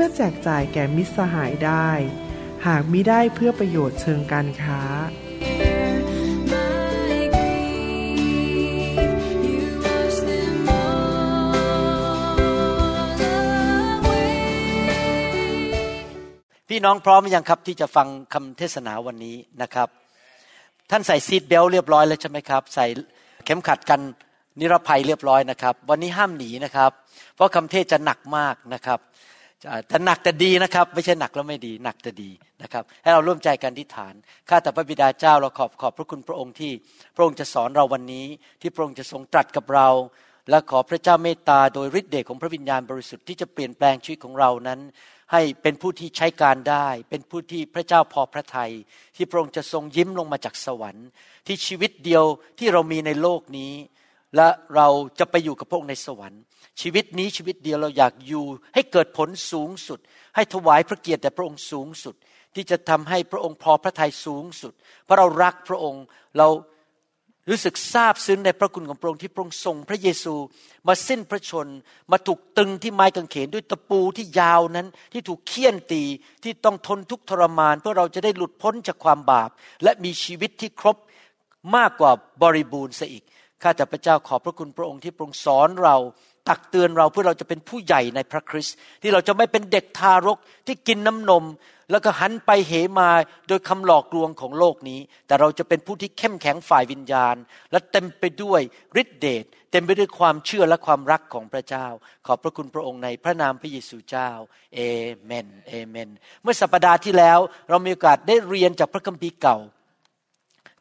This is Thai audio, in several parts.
พื่อแจกจ่ายแก่มิตรสหายได้ หากมิได้เพื่อประโยชน์เชิงการค้า พี่น้องพร้อมหรือยังครับที่จะฟังคำเทศนาวันนี้นะครับ ท่านใส่ซีทเบลเรียบร้อยแล้วใช่ไหมครับ ใส่เข็มขัดกันนิรภัยเรียบร้อยนะครับ วันนี้ห้ามหนีนะครับ เพราะคำเทศจะหนักมากนะครับ จะจะหนักแต่ดีนะครับ ไม่ใช่หนักแล้วไม่ดีหนักแต่ดีนะครับ ให้เราร่วมใจกันที่ฐานข้าแต่พระบิดาเจ้าเราขอบขอบพระคุณพระองค์ที่ พระองค์จะสอนเราวันนี้ ที่พระองค์จะทรงตรัสกับเรา และขอพระเจ้าเมตตาโดยฤทธิ์เดชของพระวิญญาณบริสุทธิ์ที่จะเปลี่ยนแปลงชีวิตของเรานั้น ให้เป็นผู้ที่ใช้การได้ เป็นผู้ที่พระเจ้าพอพระทยัยที่พระองค์จะทรงยิ้มลงมาจากสวรรค์ ที่ชีวิตเดียวที่เรามีในโลกนี้ และเราจะไปอยู่กับพระองค์ในสวรรค์ ชีวิตนี้ชีวิตเดียวเราอยากอยู่ ให้เกิดผลสูงสุด ให้ถวายพระเกียรติแด่พระองค์สูงสุด ที่จะทำให้พระองค์พอพระทัยสูงสุด เพราะเรารักพระองค์เรารู้สึกซาบซึ้งในพระคุณของพระองค์ที่พระองค์ส่งพระเยซู มาสิ้นพระชน มาถูกตึงที่ไม้กางเขนด้วยตะปูที่ยาวนั้น ที่ถูกเคี่ยนตีที่ต้องทนทุกทรมาน เพื่อเราจะได้หลุดพ้นจากความบาป และมีชีวิตที่ครบมากกว่าบริบูรณ์เสียอีกข้าแต่พระเจ้าขอบพระคุณพระองค์ที่พระองค์สอนเรา ตักเตือนเราเพื่อเราจะเป็นผู้ใหญ่ในพระคริสต์ที่เราจะไม่เป็นเด็กทารกที่กินน้ำนม แล้วก็หันไปเหมาโดยคำหลอกลวงของโลกนี้ แต่เราจะเป็นผู้ที่เข้มแข็งฝ่ายวิญญาณ และเต็มไปด้วยฤทธิเดชเต็มไปด้วยความเชื่อและความรักของพระเจ้า ขอบพระคุณพระองค์ในพระนามพระเยซูเจ้าเอเมนเอเมน เมื่อสัปดาห์ที่แล้วเรามีโอกาสได้เรียนจากพระคัมภีร์เก่า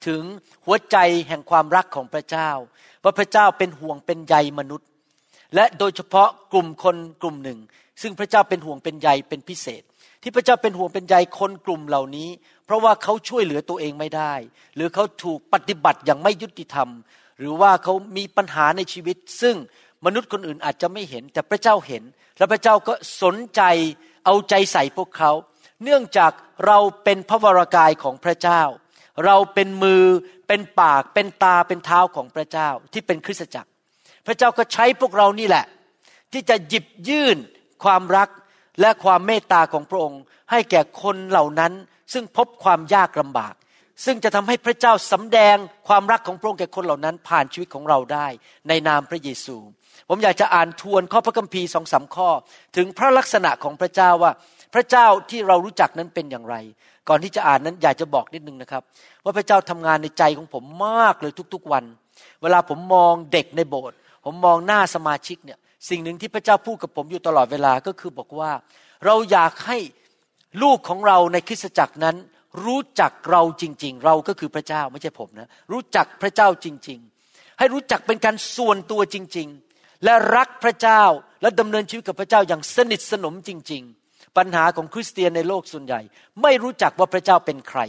ถึงหัวใจแห่งความรักของพระเจ้าว่าพระเจ้าเป็นห่วงเป็นใยมนุษย์ และโดยเฉพาะกลุ่มคนกลุ่มหนึ่ง ซึ่งพระเจ้าเป็นห่วงเป็นใยเป็นพิเศษ ที่พระเจ้าเป็นห่วงเป็นใยคนกลุ่มเหล่านี้ เพราะว่าเขาช่วยเหลือตัวเองไม่ได้ หรือเขาถูกปฏิบัติอย่างไม่ยุติธรรม หรือว่าเขามีปัญหาในชีวิต ซึ่งมนุษย์คนอื่นอาจจะไม่เห็น แต่พระเจ้าเห็น และพระเจ้าก็สนใจเอาใจใส่พวกเขา เนื่องจากเราเป็นพระวรากายของพระเจ้า เราเป็นมือเป็นปากเป็นตาเป็นเท้าของพระเจ้าที่เป็นคริสตจักร พระเจ้าก็ใช้พวกเรานี่แหละ ที่จะหยิบยื่นความรักและความเมตตาของพระองค์ ให้แก่คนเหล่านั้น ซึ่งพบความยากลำบาก ซึ่งจะทำให้พระเจ้าสำแดงความรักของพระองค์แก่คนเหล่านั้น ผ่านชีวิตของเราได้ ในนามพระเยซู ผมอยากจะอ่านทวนข้อพระคัมภีร์สองสาข้อ ถึงพระลักษณะของพระเจ้าว่าพระเจ้าที่เรารู้จักนั้นเป็นอย่างไร ก่อนที่จะอ่านนั้นอยากจะบอกนิดนึงนะครับ ว่าพระเจ้าทำงานในใจของผมมากเลยทุกๆวัน เวลาผมมองเด็กในโบสถ์ ผมมองหน้าสมาชิกเนี่ยสิ่งหนึ่งที่พระเจ้าพูดกับผมอยู่ตลอดเวลาก็คือบอกว่า เราอยากให้ลูกของเราในคริสตจักรนั้น รู้จักเราจริง ๆ เราก็คือพระเจ้าไม่ใช่ผมนะรู้จักพระเจ้าจริง ๆ ให้รู้จักเป็นการส่วนตัวจริง ๆ และรักพระเจ้าและดำเนินชีวิตกับพระเจ้าอย่างสนิทสนมจริง ๆ ปัญหาของคริสเตียนในโลกส่วนใหญ่ ไม่รู้จักว่าพระเจ้าเป็นใคร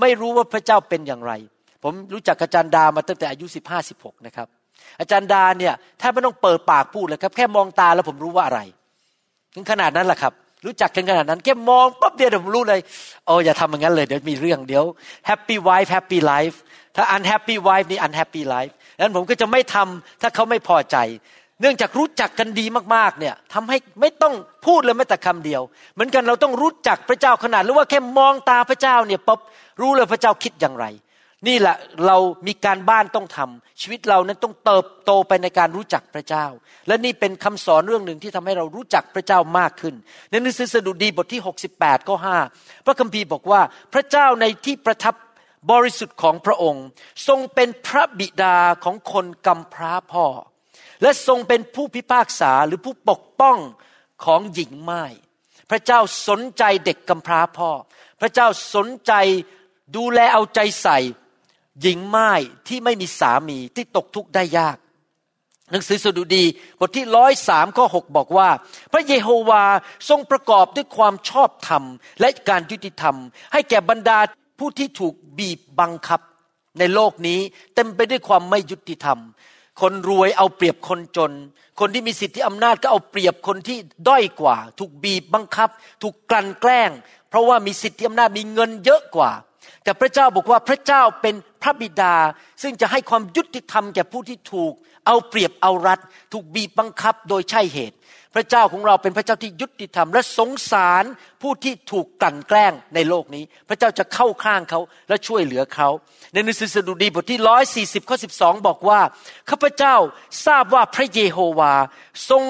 ไม่รู้ว่าพระเจ้าเป็นอย่างไร ผมรู้จักอาจารย์ดามาตั้งแต่อายุสิบห้าสิบหกนะครับ อาจารย์ดาเนี่ยแทบไม่ต้องเปิดปากพูดเลยครับ แค่มองตาแล้วผมรู้ว่าอะไร ถึงขนาดนั้นแหละครับ รู้จักกันขนาดนั้น แค่มองปั๊บเดียวผมรู้เลยโอ้อย่าทำอย่างนั้นเลยเดี๋ยวมีเรื่องเดี๋ยว happy wife happy life ถ้า unhappy wife นี่ unhappy life นั้นผมก็จะไม่ทำถ้าเขาไม่พอใจ เนื่องจากรู้จักกันดีมากๆเนี่ยทำให้ไม่ต้องพูดเลยแม้แต่คำเดียว เหมือนกันเราต้องรู้จักพระเจ้าขนาดหรือว่าแค่มองตาพระเจ้าเนี่ยปั๊บรู้เลยพระเจ้าคิดอย่างไร นี่แหละเรามีการบ้านต้องทำชีวิตเรานั้นต้องเติบโตไปในการรู้จักพระเจ้า และนี่เป็นคำสอนเรื่องหนึ่งที่ทำให้เรารู้จักพระเจ้ามากขึ้น ในหนังสือสดุดีบทที่ 68ข้อ5พระคัมภีร์บอกว่าพระเจ้าในที่ประทับบริสุทธิ์ของพระองค์ ทรงเป็นพระบิดาของคนกำพร้าพ่อ และทรงเป็นผู้พิพากษาหรือผู้ปกป้องของหญิงไม้พระเจ้าสนใจเด็กกำพร้าพ่อ พระเจ้าสนใจดูแลเอาใจใส่ หญิงไม้ที่ไม่มีสามีที่ตกทุกข์ได้ยาก หนังสือสดุดีบทที่ร้อยสามข้อหบอกว่า พระเยโฮวาทรงประกอบด้วยความชอบธรรม และการยุติธรรม ให้แก่บรรดาผู้ที่ถูกบีบบังคับ ในโลกนี้เต็มไปด้วยความไม่ยุติธรรม คนรวยเอาเปรียบคนจน คนที่มีสิทธิอำนาจก็เอาเปรียบคนที่ด้อยกว่า ถูกบีบบังคับ ถูกกลั่นแกล้ง เพราะว่ามีสิทธิอำนาจมีเงินเยอะกว่า แต่พระเจ้าบอกว่าพระเจ้าเป็นพระบิดา ซึ่งจะให้ความยุติธรรมแก่ผู้ที่ถูก เอาเปรียบเอารัดถูกบีบบังคับโดยใช่เหตุ พระเจ้าของเราเป็นพระเจ้าที่ยุติธรรม และสงสารผู้ที่ถูกกลั่นแกล้งในโลกนี้ พระเจ้าจะเข้าข้างเขาและช่วยเหลือเขาในหนังสือสดุดีบทที่ร้อยสี่สิบข้อสิบสองบอกว่าข้าพเจ้าทราบว่าพระเยโฮวาทรง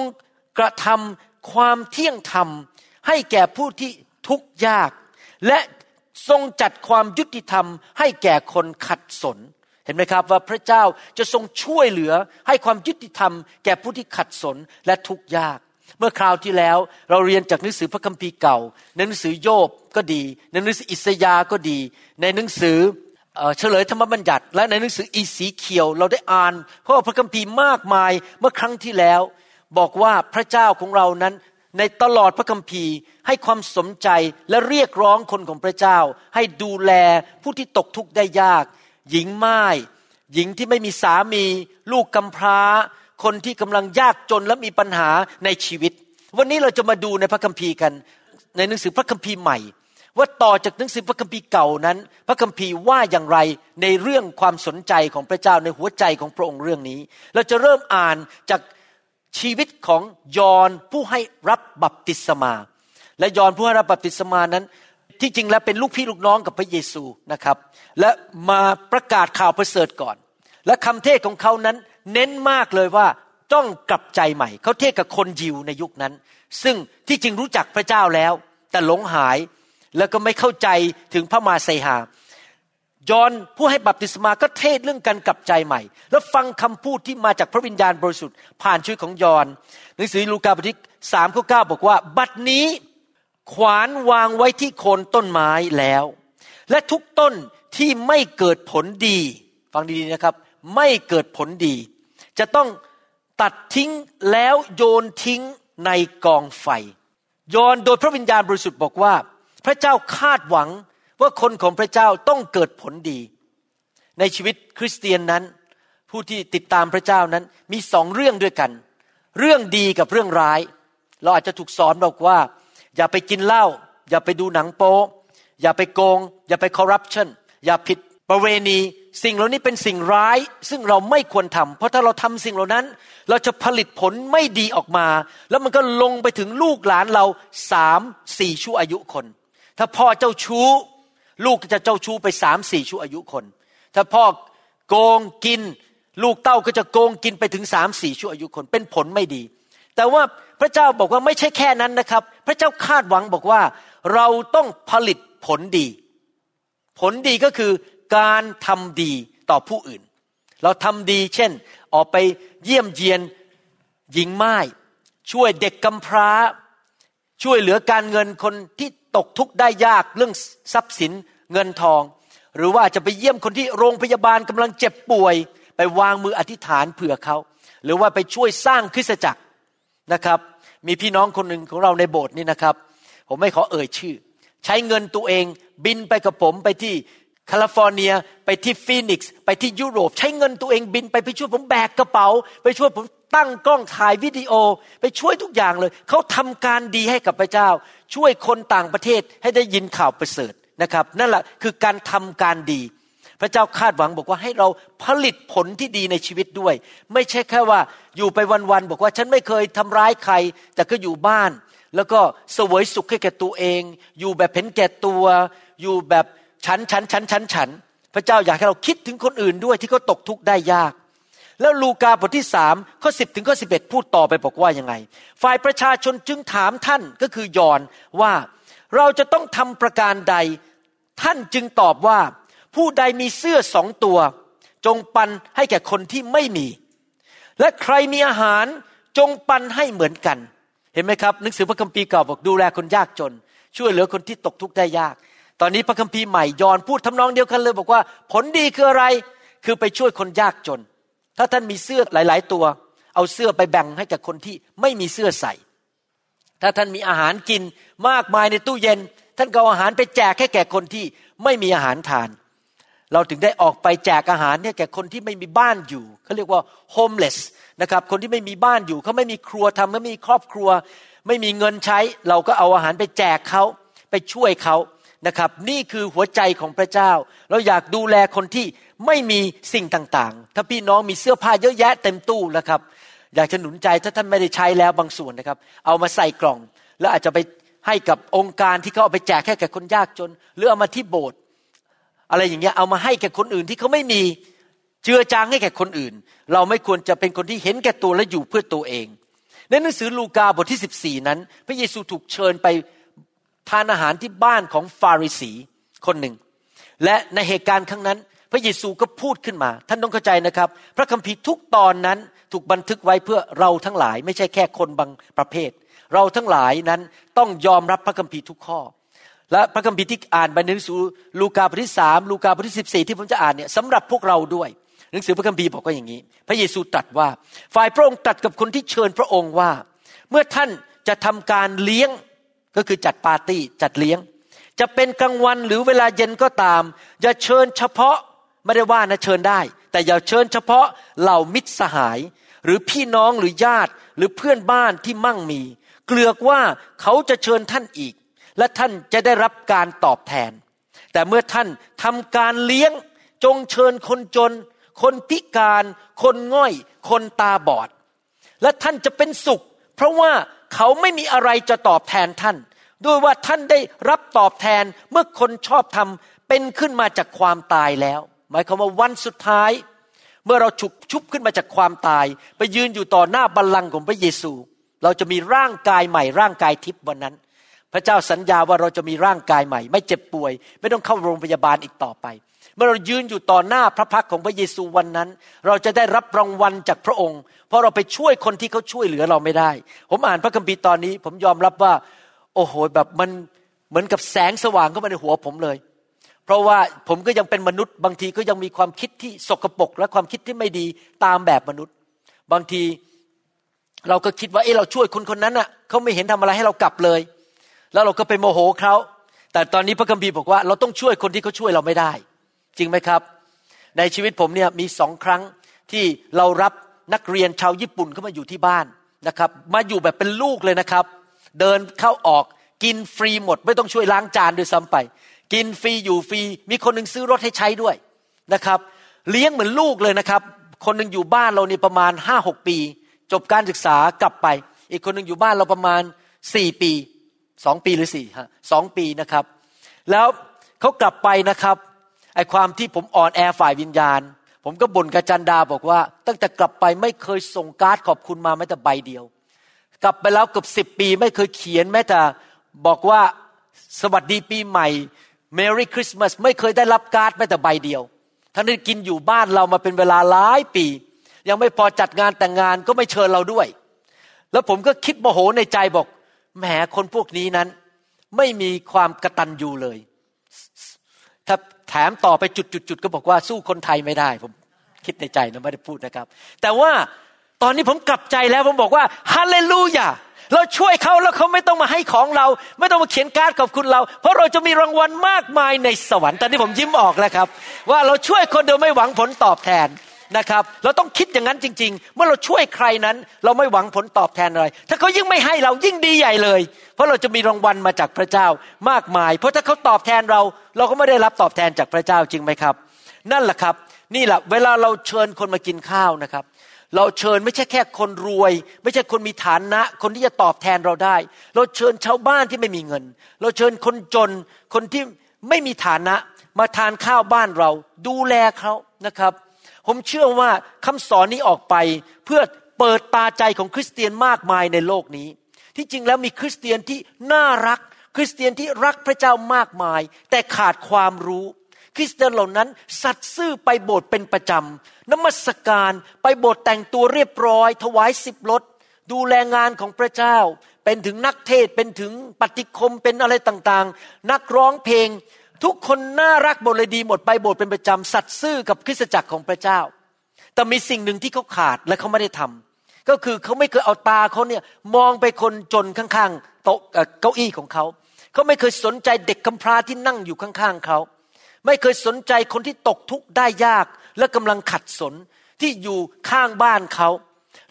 กระทำความเที่ยงธรรมให้แก่ผู้ที่ทุกข์ยาก และ ทรงจัดความยุติธรรม ให้แก่คนขัดสน เห็นไหมครับว่าพระเจ้าจะทรงช่วยเหลือให้ความยุติธรรม แก่ผู้ที่ขัดสนและทุกข์ยาก เมื่อคราวที่แล้วเราเรียนจากหนังสือพระคัมภีร์เก่า ในหนังสือโยบก็ดี ในหนังสืออิสยาก็ดี ในหนังสือเฉลยธรรมบัญญัติ และในหนังสืออีสีเขียวเราได้อ่านเพราะพระคัมภีร์มากมายเมื่อครั้งที่แล้ว บอกว่าพระเจ้าของเรานั้น ในตลอดพระคัมภีร์ ให้ความสนใจและเรียกร้องคนของพระเจ้า ให้ดูแลผู้ที่ตกทุกข์ได้ยาก หญิงไม้หญิงที่ไม่มีสามี ลูกกำพร้า คนที่กำลังยากจนและมีปัญหาในชีวิต วันนี้เราจะมาดูในพระคัมภีร์กัน ในหนังสือพระคัมภีร์ใหม่ ว่าต่อจากหนังสือพระคัมภีร์เก่านั้น พระคัมภีร์ว่าอย่างไรในเรื่องความสนใจของพระเจ้าในหัวใจของพระองค์เรื่องนี้ เราจะเริ่มอ่านจาก ชีวิตของยอนผู้ให้รับบัพติศมา และยอนผู้ให้รับบัพติศมานั้น ที่จริงแล้วเป็นลูกพี่ลูกน้องกับพระเยซูนะครับ และมาประกาศข่าวประเสริฐก่อน และคำเทศของเขานั้นเน้นมากเลยว่าต้องกลับใจใหม่ เขาเทศกับคนยิวในยุคนั้น ซึ่งที่จริงรู้จักพระเจ้าแล้ว แต่หลงหายแล้วก็ไม่เข้าใจถึงพระมาเซหา ยอนผู้ให้บัพติศมาก็เทศเรื่องการกลับใจใหม่ แล้วฟังคำพูดที่มาจากพระวิญญาณบริสุทธิ์ ผ่านชีวิตของยอนหนังสือลูกาบทที่สามข้อเก้าบอกว่า บัดนี้ขวานวางไว้ที่โคนต้นไม้แล้ว และทุกต้นที่ไม่เกิดผลดี ฟังดีๆนะครับ ไม่เกิดผลดี จะต้องตัดทิ้งแล้วโยนทิ้งในกองไฟโยนโดยพระวิญญาณบริสุทธิ์บอกว่า พระเจ้าคาดหวัง ว่าคนของพระเจ้าต้องเกิดผลดี ในชีวิตคริสเตียนนั้น ผู้ที่ติดตามพระเจ้านั้นมีสองเรื่องด้วยกัน เรื่องดีกับเรื่องร้าย เราอาจจะถูกสอนบอกว่า อย่าไปกินเหล้าอย่าไปดูหนังโป๊อย่าไปโกง อย่าไปคอร์รัปชันอย่าผิดประเวณี สิ่งเหล่านี้เป็นสิ่งร้าย ซึ่งเราไม่ควรทำเพราะถ้าเราทำสิ่งเหล่านั้น เราจะผลิตผลไม่ดีออกมา แล้วมันก็ลงไปถึงลูกหลานเราสามสี่ชั่วอายุคน ถ้าพ่อเจ้าชู้ ลูกจะเจ้าชู้ไปสามสี่ชั่วอายุคน ถ้าพ่อโกงกิน ลูกเต้าก็จะโกงกินไปถึงสามสี่ชั่วอายุคน เป็นผลไม่ดี แต่ว่าพระเจ้าบอกว่าไม่ใช่แค่นั้นนะครับ พระเจ้าคาดหวังบอกว่า เราต้องผลิตผลดี ผลดีก็คือการทำดีต่อผู้อื่น เราทำดีเช่น ออกไปเยี่ยมเยียนหญิงไม้ช่วยเด็กกำพร้า ช่วยเหลือการเงินคนที่ ตกทุกข์ได้ยากเรื่องทรัพย์สินเงินทอง หรือว่าจะไปเยี่ยมคนที่โรงพยาบาลกำลังเจ็บป่วย ไปวางมืออธิษฐานเผื่อเขา หรือว่าไปช่วยสร้างคริสตจักรนะครับ มีพี่น้องคนหนึ่งของเราในโบสถ์นี่นะครับ ผมไม่ขอเอ่ยชื่อ ใช้เงินตัวเองบินไปกับผมไปที่แคลิฟอร์เนียไปที่ฟีนิกซ์ไปที่ยุโรป ใช้เงินตัวเองบินไปไปช่วยผมแบกกระเป๋า ไปช่วยผม ตั้งกล้องถ่ายวิดีโอไปช่วยทุกอย่างเลย เขาทำการดีให้กับพระเจ้า ช่วยคนต่างประเทศให้ได้ยินข่าวประเสริฐนะครับ นั่นแหละคือการทำการดี พระเจ้าคาดหวังบอกว่าให้เราผลิตผลที่ดีในชีวิตด้วย ไม่ใช่แค่ว่าอยู่ไปวันๆบอกว่าฉันไม่เคยทำร้ายใคร แต่ก็อยู่บ้าน แล้วก็เสวยสุขให้แก่ตัวเอง อยู่แบบเห็นแก่ตัว อยู่แบบฉันฉันฉันฉันฉันพระเจ้าอยากให้เราคิดถึงคนอื่นด้วยที่เขาตกทุกข์ได้ยาก แล้วลูกาบทที่สามข้อสิบถึงข้อสิบเอ็ดพูดต่อไปบอกว่ายังไง ฝ่ายประชาชนจึงถามท่านก็คือยอนว่าเราจะต้องทำประการใด ท่านจึงตอบว่า ผู้ใดมีเสื้อสองตัว จงปันให้แก่คนที่ไม่มี และใครมีอาหารจงปันให้เหมือนกัน เห็นไหมครับหนังสือพระคัมภีร์เก่าบอกดูแลคนยากจน ช่วยเหลือคนที่ตกทุกข์ได้ยาก ตอนนี้พระคัมภีร์ใหม่ยอนพูดทำนองเดียวกันเลย บอกว่า ผลดีคืออะไรคือไปช่วยคนยากจน ถ้าท่านมีเสื้อหลาย ๆ ตัว เอาเสื้อไปแบ่งให้กับคนที่ไม่มีเสื้อใส่ ถ้าท่านมีอาหารกินมากมายในตู้เย็น ท่านก็เอาอาหารไปแจกให้แก่คนที่ไม่มีอาหารทาน เราถึงได้ออกไปแจกอาหารเนี่ยแก่คนที่ไม่มีบ้านอยู่เขาเรียกว่า homeless นะครับ คนที่ไม่มีบ้านอยู่เขาไม่มีครัวทำเขาไม่มีครอบครัว ไม่มีเงินใช้ เราก็เอาอาหารไปแจกเขาไปช่วยเขานะครับ นี่คือหัวใจของพระเจ้า เราอยากดูแลคนที่ ไม่มีสิ่งต่างๆ ถ้าพี่น้องมีเสื้อผ้าเยอะแยะเต็มตู้นะครับ อยากจะหนุนใจถ้าท่านไม่ได้ใช้แล้วบางส่วนนะครับ เอามาใส่กล่อง แล้วอาจจะไปให้กับองค์การที่เขาเอาไปแจกแค่แก่คนยากจน หรือเอามาที่โบสถ์อะไรอย่างเงี้ยเอามาให้แก่คนอื่นที่เขาไม่มีเจือจางให้แก่คนอื่น เราไม่ควรจะเป็นคนที่เห็นแก่ตัวและอยู่เพื่อตัวเอง ในหนังสือลูกาบทที่14นั้น พระเยซูถูกเชิญไปทานอาหารที่บ้านของฟาริสีคนหนึ่ง และในเหตุการณ์ครั้งนั้น พระเยซูก็พูดขึ้นมา ท่านต้องเข้าใจนะครับ พระคัมภีร์ทุกตอนนั้นถูกบันทึกไว้เพื่อเราทั้งหลาย ไม่ใช่แค่คนบางประเภท เราทั้งหลายนั้นต้องยอมรับพระคัมภีร์ทุกข้อ และพระคัมภีร์ที่อ่านในหนังสือลูกาบทที่สามลูกาบทที่สิบสี่ที่ผมจะอ่านเนี่ยสำหรับพวกเราด้วย หนังสือพระคัมภีร์บอกว่าอย่างนี้ พระเยซูตรัสว่า ฝ่ายพระองค์ตรัสกับคนที่เชิญพระองค์ว่า เมื่อท่านจะทำการเลี้ยงก็คือจัดปาร์ตี้จัดเลี้ยง จะเป็นกลางวันหรือเวลาเย็นก็ตาม อย่าเชิญเฉพาะ ไม่ได้ว่านะเชิญได้ แต่อย่าเชิญเฉพาะเหล่ามิตรสหาย หรือพี่น้องหรือญาติหรือเพื่อนบ้านที่มั่งมี เกลือกว่าเขาจะเชิญท่านอีก และท่านจะได้รับการตอบแทน แต่เมื่อท่านทำการเลี้ยงจงเชิญคนจน คนพิการ คนง่อย คนตาบอด และท่านจะเป็นสุข เพราะว่าเขาไม่มีอะไรจะตอบแทนท่าน ด้วยว่าท่านได้รับตอบแทนเมื่อคนชอบทำเป็นขึ้นมาจากความตายแล้ว หมายความว่าวันสุดท้าย เมื่อเราฉุกชุบขึ้นมาจากความตาย ไปยืนอยู่ต่อหน้าบัลลังก์ของพระเยซู เราจะมีร่างกายใหม่ ร่างกายทิพย์วันนั้น พระเจ้าสัญญาว่าเราจะมีร่างกายใหม่ ไม่เจ็บป่วย ไม่ต้องเข้าโรงพยาบาลอีกต่อไป เมื่อเรายืนอยู่ต่อหน้าพระพักของพระเยซูวันนั้น เราจะได้รับรางวัลจากพระองค์ เพราะเราไปช่วยคนที่เขาช่วยเหลือเราไม่ได้ ผมอ่านพระคัมภีร์ตอนนี้ ผมยอมรับว่า โอ้โหแบบมันเหมือนกับแสงสว่างเข้ามาในหัวผมเลย เพราะว่าผมก็ยังเป็นมนุษย์ บางทีก็ยังมีความคิดที่สกปรกและความคิดที่ไม่ดีตามแบบมนุษย์ บางทีเราก็คิดว่าเออเราช่วยคนคนนั้นอะเขาไม่เห็นทำอะไรให้เรากลับเลย แล้วเราก็ไปโมโหเขาแต่ตอนนี้พระคัมภีร์บอกว่าเราต้องช่วยคนที่เขาช่วยเราไม่ได้ จริงไหมครับ ในชีวิตผมเนี่ยมีสองครั้งที่เรารับนักเรียนชาวญี่ปุ่นเข้ามาอยู่ที่บ้านนะครับ มาอยู่แบบเป็นลูกเลยนะครับ เดินเข้าออกกินฟรีหมด ไม่ต้องช่วยล้างจานด้วยซ้ำไป กินฟรีอยู่ฟรี มีคนหนึ่งซื้อรถให้ใช้ด้วยนะครับ เลี้ยงเหมือนลูกเลยนะครับ คนหนึ่งอยู่บ้านเรานี่ประมาณห้าหกปี จบการศึกษากลับไป อีกคนหนึ่งอยู่บ้านเราประมาณสี่ปีสองปีหรือสี่ฮะสองปีนะครับ แล้วเขากลับไปนะครับไอความที่ผมอ่อนแอฝ่ายวิญญาณ ผมก็บ่นกับจันดาบอกว่า ตั้งแต่กลับไปไม่เคยส่งการ์ดขอบคุณมาแม้แต่ใบเดียว กลับไปแล้วเกือบสิบปี ไม่เคยเขียนแม้แต่บอกว่าสวัสดีปีใหม่ Merry Christmas ไม่เคยได้รับการ์ดแม้แต่ใบเดียวท่านได้กินอยู่บ้านเรามาเป็นเวลาหลายปี ยังไม่พอจัดงานแต่งงานก็ไม่เชิญเราด้วย แล้วผมก็คิดโมโหในใจบอกแหมคนพวกนี้นั้น ไม่มีความกระตันยูเลย ถ้าแถมต่อไปจุดๆก็บอกว่าสู้คนไทยไม่ได้ ผมคิดในใจนะไม่ได้พูดนะครับ แต่ว่าตอนนี้ผมกลับใจแล้วผมบอกว่าฮาเลลูยา เราช่วยเขาแล้วเขาไม่ต้องมาให้ของเรา ไม่ต้องมาเขียนการ์ดขอบคุณเรา เพราะเราจะมีรางวัลมากมายในสวรรค์ตอนนี้ผมยิ้มออกแล้วครับ ว่าเราช่วยคนโดยไม่หวังผลตอบแทนนะครับ เราต้องคิดอย่างนั้นจริง ๆ เมื่อเราช่วยใครนั้น เราไม่หวังผลตอบแทนอะไร ถ้าเขายิ่งไม่ให้เรายิ่งดีใหญ่เลย เพราะเราจะมีรางวัลมาจากพระเจ้ามากมาย เพราะถ้าเขาตอบแทนเรา เราก็ไม่ได้รับตอบแทนจากพระเจ้าจริงไหมครับ นั่นแหละครับ นี่แหละเวลาเราเชิญคนมากินข้าวนะครับ เราเชิญไม่ใช่แค่คนรวย ไม่ใช่คนมีฐานะ คนที่จะตอบแทนเราได้ เราเชิญชาวบ้านที่ไม่มีเงิน เราเชิญคนจน คนที่ไม่มีฐานะ มาทานข้าวบ้านเรา ดูแลเขานะครับ ผมเชื่อว่าคำสอนนี้ออกไปเพื่อเปิดตาใจของคริสเตียนมากมายในโลกนี้ ที่จริงแล้วมีคริสเตียนที่น่ารัก คริสเตียนที่รักพระเจ้ามากมาย แต่ขาดความรู้ คริสเตียนเหล่านั้น สัตซ์ซื่อไปโบสถ์เป็นประจำนมัสการไปโบสถ์แต่งตัวเรียบร้อย ถวายสิบรถดูแลงานของพระเจ้า เป็นถึงนักเทศเป็นถึงปฏิคมเป็นอะไรต่างๆ นักร้องเพลง ทุกคนน่ารักหมดเลยดีหมดไปโบสถ์เป็นประจำสัตซ์ซื่อกับคริสตจักรของพระเจ้า แต่มีสิ่งหนึ่งที่เขาขาดและเขาไม่ได้ทำก็คือเขาไม่เคยเอาตาเขาเนี่ยมองไปคนจนข้างๆโต๊ะเก้าอี้ของเขาเขาไม่เคยสนใจเด็กกำพร้าที่นั่งอยู่ข้างๆเขา ไม่เคยสนใจคนที่ตกทุกข์ได้ยาก และกำลังขัดสนที่อยู่ข้างบ้านเขา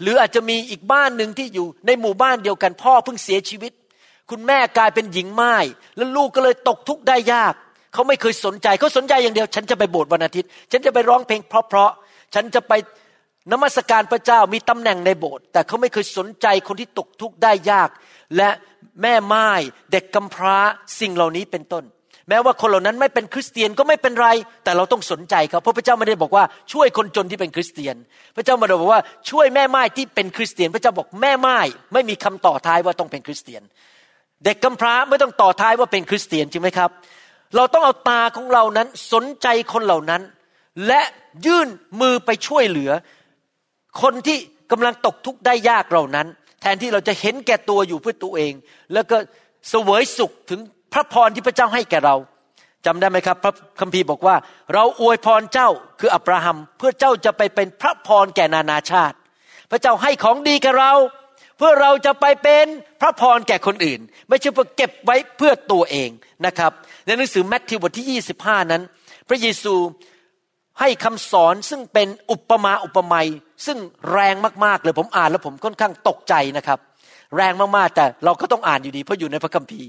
หรืออาจจะมีอีกบ้านหนึ่งที่อยู่ในหมู่บ้านเดียวกัน พ่อเพิ่งเสียชีวิต คุณแม่กลายเป็นหญิงไม้แล้วลูกก็เลยตกทุกข์ได้ยาก เขาไม่เคยสนใจเขาสนใจอย่างเดียว ฉันจะไปโบสถ์วันอาทิตย์ ฉันจะไปร้องเพลงเพราะๆฉันจะไปนมัสการพระเจ้ามีตำแหน่งในโบสถ์แต่เขาไม่เคยสนใจคนที่ตกทุกข์ได้ยาก และแม่ไม้เด็กกำพร้าสิ่งเหล่านี้เป็นต้น แม้ว่าคนเหล่านั้นไม่เป็นคริสเตียนก็ไม่เป็นไร แต่เราต้องสนใจเขาเพราะพระเจ้าไม่ได้บอกว่าช่วยคนจนที่เป็นคริสเตียน พระเจ้าไม่ได้บอกว่าช่วยแม่ไม้ที่เป็นคริสเตียน พระเจ้าบอกแม่ไม้ไม่มีคำต่อท้ายว่าต้องเป็นคริสเตียน เด็กกำพร้าไม่ต้องต่อท้ายว่าเป็นคริสเตียนจริงไหมครับ เราต้องเอาตาของเรานั้นสนใจคนเหล่านั้น และยื่นมือไปช่วยเหลือ คนที่กำลังตกทุกข์ได้ยากเหล่านั้น แทนที่เราจะเห็นแก่ตัวอยู่เพื่อตัวเอง แล้วก็เสวยสุขถึง ระพรที่พระเจ้าให้แก่เราจำได้ไหมครับพระคัมภีร์บอกว่า เราอวยพรเจ้าคืออับราฮัม เพื่อเจ้าจะไปเป็นพระพรแก่นานาชาติ พระเจ้าให้ของดีแก่เรา เพื่อเราจะไปเป็นพระพรแก่คนอื่น ไม่ใช่เพื่อเก็บไว้เพื่อตัวเองนะครับ ในหนังสือแมทธิวบทที่ 25 นั้น พระเยซูให้คำสอนซึ่งเป็นอุปมาอุปไมยซึ่งแรงมากๆเลยผมอ่านแล้วผมค่อนข้างตกใจนะครับ แรงมากๆแต่เราก็ต้องอ่านอยู่ดีเพราะอยู่ในพระคัมภีร์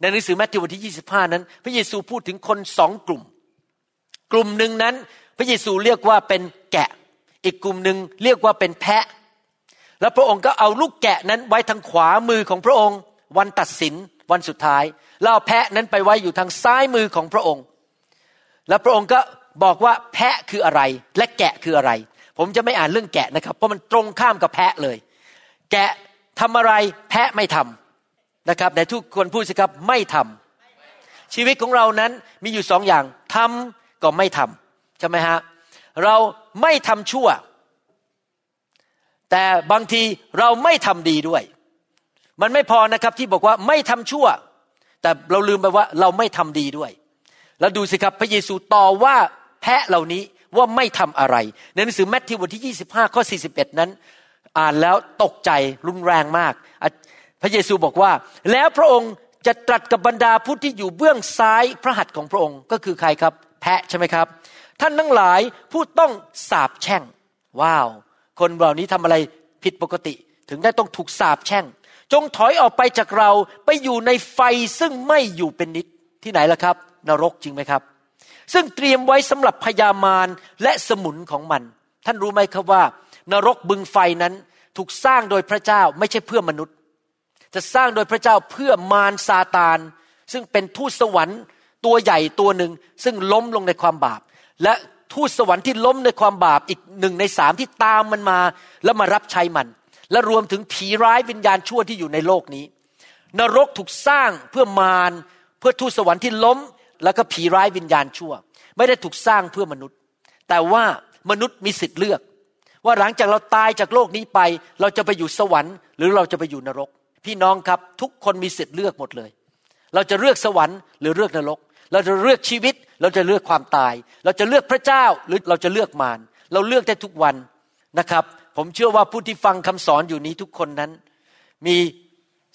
ในหนังสือแมทธิวบทที่ 25 นั้น พระเยซูพูดถึงคนสองกลุ่ม กลุ่มหนึ่งนั้น พระเยซูเรียกว่าเป็นแกะ อีกกลุ่มหนึ่งเรียกว่าเป็นแพะ แล้วพระองค์ก็เอาลูกแกะนั้นไว้ทางขวามือของพระองค์ วันตัดสินวันสุดท้ายแล้วเอาแพะนั้นไปไว้อยู่ทางซ้ายมือของพระองค์ แล้วพระองค์ก็บอกว่าแพะคืออะไร และแกะคืออะไร ผมจะไม่อ่านเรื่องแกะนะครับ เพราะมันตรงข้ามกับแพะเลย แกะทำอะไรแพะไม่ทำ นะครับแต่ทุกคนพูดสิครับไม่ทำชีวิตของเรานั้นมีอยู่สองอย่างทำก็ไม่ทำใช่ไหมฮะเราไม่ทำชั่ว แต่บางทีเราไม่ทำดีด้วย มันไม่พอนะครับที่บอกว่าไม่ทำชั่ว แต่เราลืมไปว่าเราไม่ทำดีด้วย แล้วดูสิครับพระเยซูต่อว่าแพะเหล่านี้ว่าไม่ทำอะไร ในหนังสือแมทธิวบทที่ 25 ข้อ 41 นั้น อ่านแล้วตกใจรุนแรงมาก พระเยซูบอกว่า แล้วพระองค์จะตรัสกับบรรดาผู้ที่อยู่เบื้องซ้ายพระหัตถ์ของพระองค์ก็คือใครครับ แพะใช่ไหมครับ ท่านทั้งหลายผู้ต้องสาบแช่ง ว้าว คนเหล่านี้ทำอะไรผิดปกติ ถึงได้ต้องถูกสาบแช่ง จงถอยออกไปจากเราไปอยู่ในไฟซึ่งไม่อยู่เป็นนิดที่ไหนล่ะครับ นรกจริงไหมครับ ซึ่งเตรียมไว้สำหรับพยามารและสมุนของมัน ท่านรู้ไหมครับว่า นรกบึงไฟนั้นถูกสร้างโดยพระเจ้าไม่ใช่เพื่อมนุษย์ จะสร้างโดยพระเจ้าเพื่อมารซาตาน ซึ่งเป็นทูตสวรรค์ตัวใหญ่ตัวหนึ่งซึ่งล้มลงในความบาป และทูตสวรรค์ที่ล้มในความบาปอีกหนึ่งในสามที่ตามมันมา แล้วมารับใช้มัน และรวมถึงผีร้ายวิญญาณชั่วที่อยู่ในโลกนี้ นรกถูกสร้างเพื่อมารเพื่อทูตสวรรค์ที่ล้ม แล้วก็ผีร้ายวิญญาณชั่ว ไม่ได้ถูกสร้างเพื่อมนุษย์ แต่ว่ามนุษย์มีสิทธิ์เลือก ว่าหลังจากเราตายจากโลกนี้ไป เราจะไปอยู่สวรรค์ หรือเราจะไปอยู่นรก พี่น้องครับทุกคนมีสิทธิ์เลือกหมดเลย เราจะเลือกสวรรค์หรือเลือกนรก เราจะเลือกชีวิต เราจะเลือกความตาย เราจะเลือกพระเจ้าหรือเราจะเลือกมารเราเลือกได้ทุกวันนะครับ ผมเชื่อว่าผู้ที่ฟังคำสอนอยู่นี้ทุกคนนั้น มี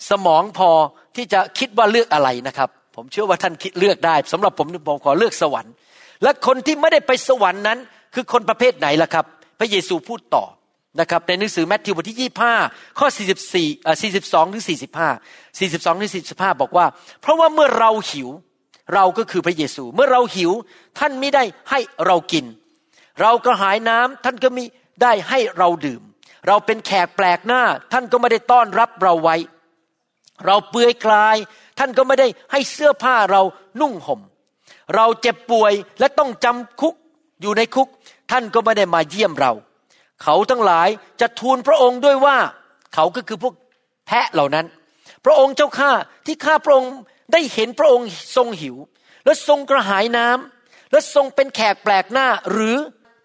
สมองพอที่จะคิดว่าเลือกอะไรนะครับ ผมเชื่อว่าท่านคิดเลือกได้สำหรับผมผมขอเลือกสวรรค์ และคนที่ไม่ได้ไปสวรรค์นั้น คือคนประเภทไหนล่ะครับ พระเยซูพูดต่อ นะครับในหนังสือแมทธิวบทที่ 25 ข้อ 44อ่า42 ถึง 45 42 ถึง 45 บอกว่า เพราะว่าเมื่อเราหิวเราก็คือพระเยซู เมื่อเราหิวท่านไม่ได้ให้เรากิน เราก็หายน้ำท่านก็มีได้ให้เราดื่ม เราเป็นแขกแปลกหน้า ท่านก็ไม่ได้ต้อนรับเราไว้ เราเปื่อยกลาย ท่านก็ไม่ได้ให้เสื้อผ้าเรานุ่งห่ม เราเจ็บป่วยและต้องจำคุกอยู่ในคุก ท่านก็ไม่ได้มาเยี่ยมเรา เขาทั้งหลายจะทูลพระองค์ด้วยว่า เขาก็คือพวกแพะเหล่านั้น พระองค์เจ้าข้าที่ข้าพระองค์ได้เห็นพระองค์ทรงหิว และทรงกระหายน้ำและทรงเป็นแขกแปลกหน้าหรือ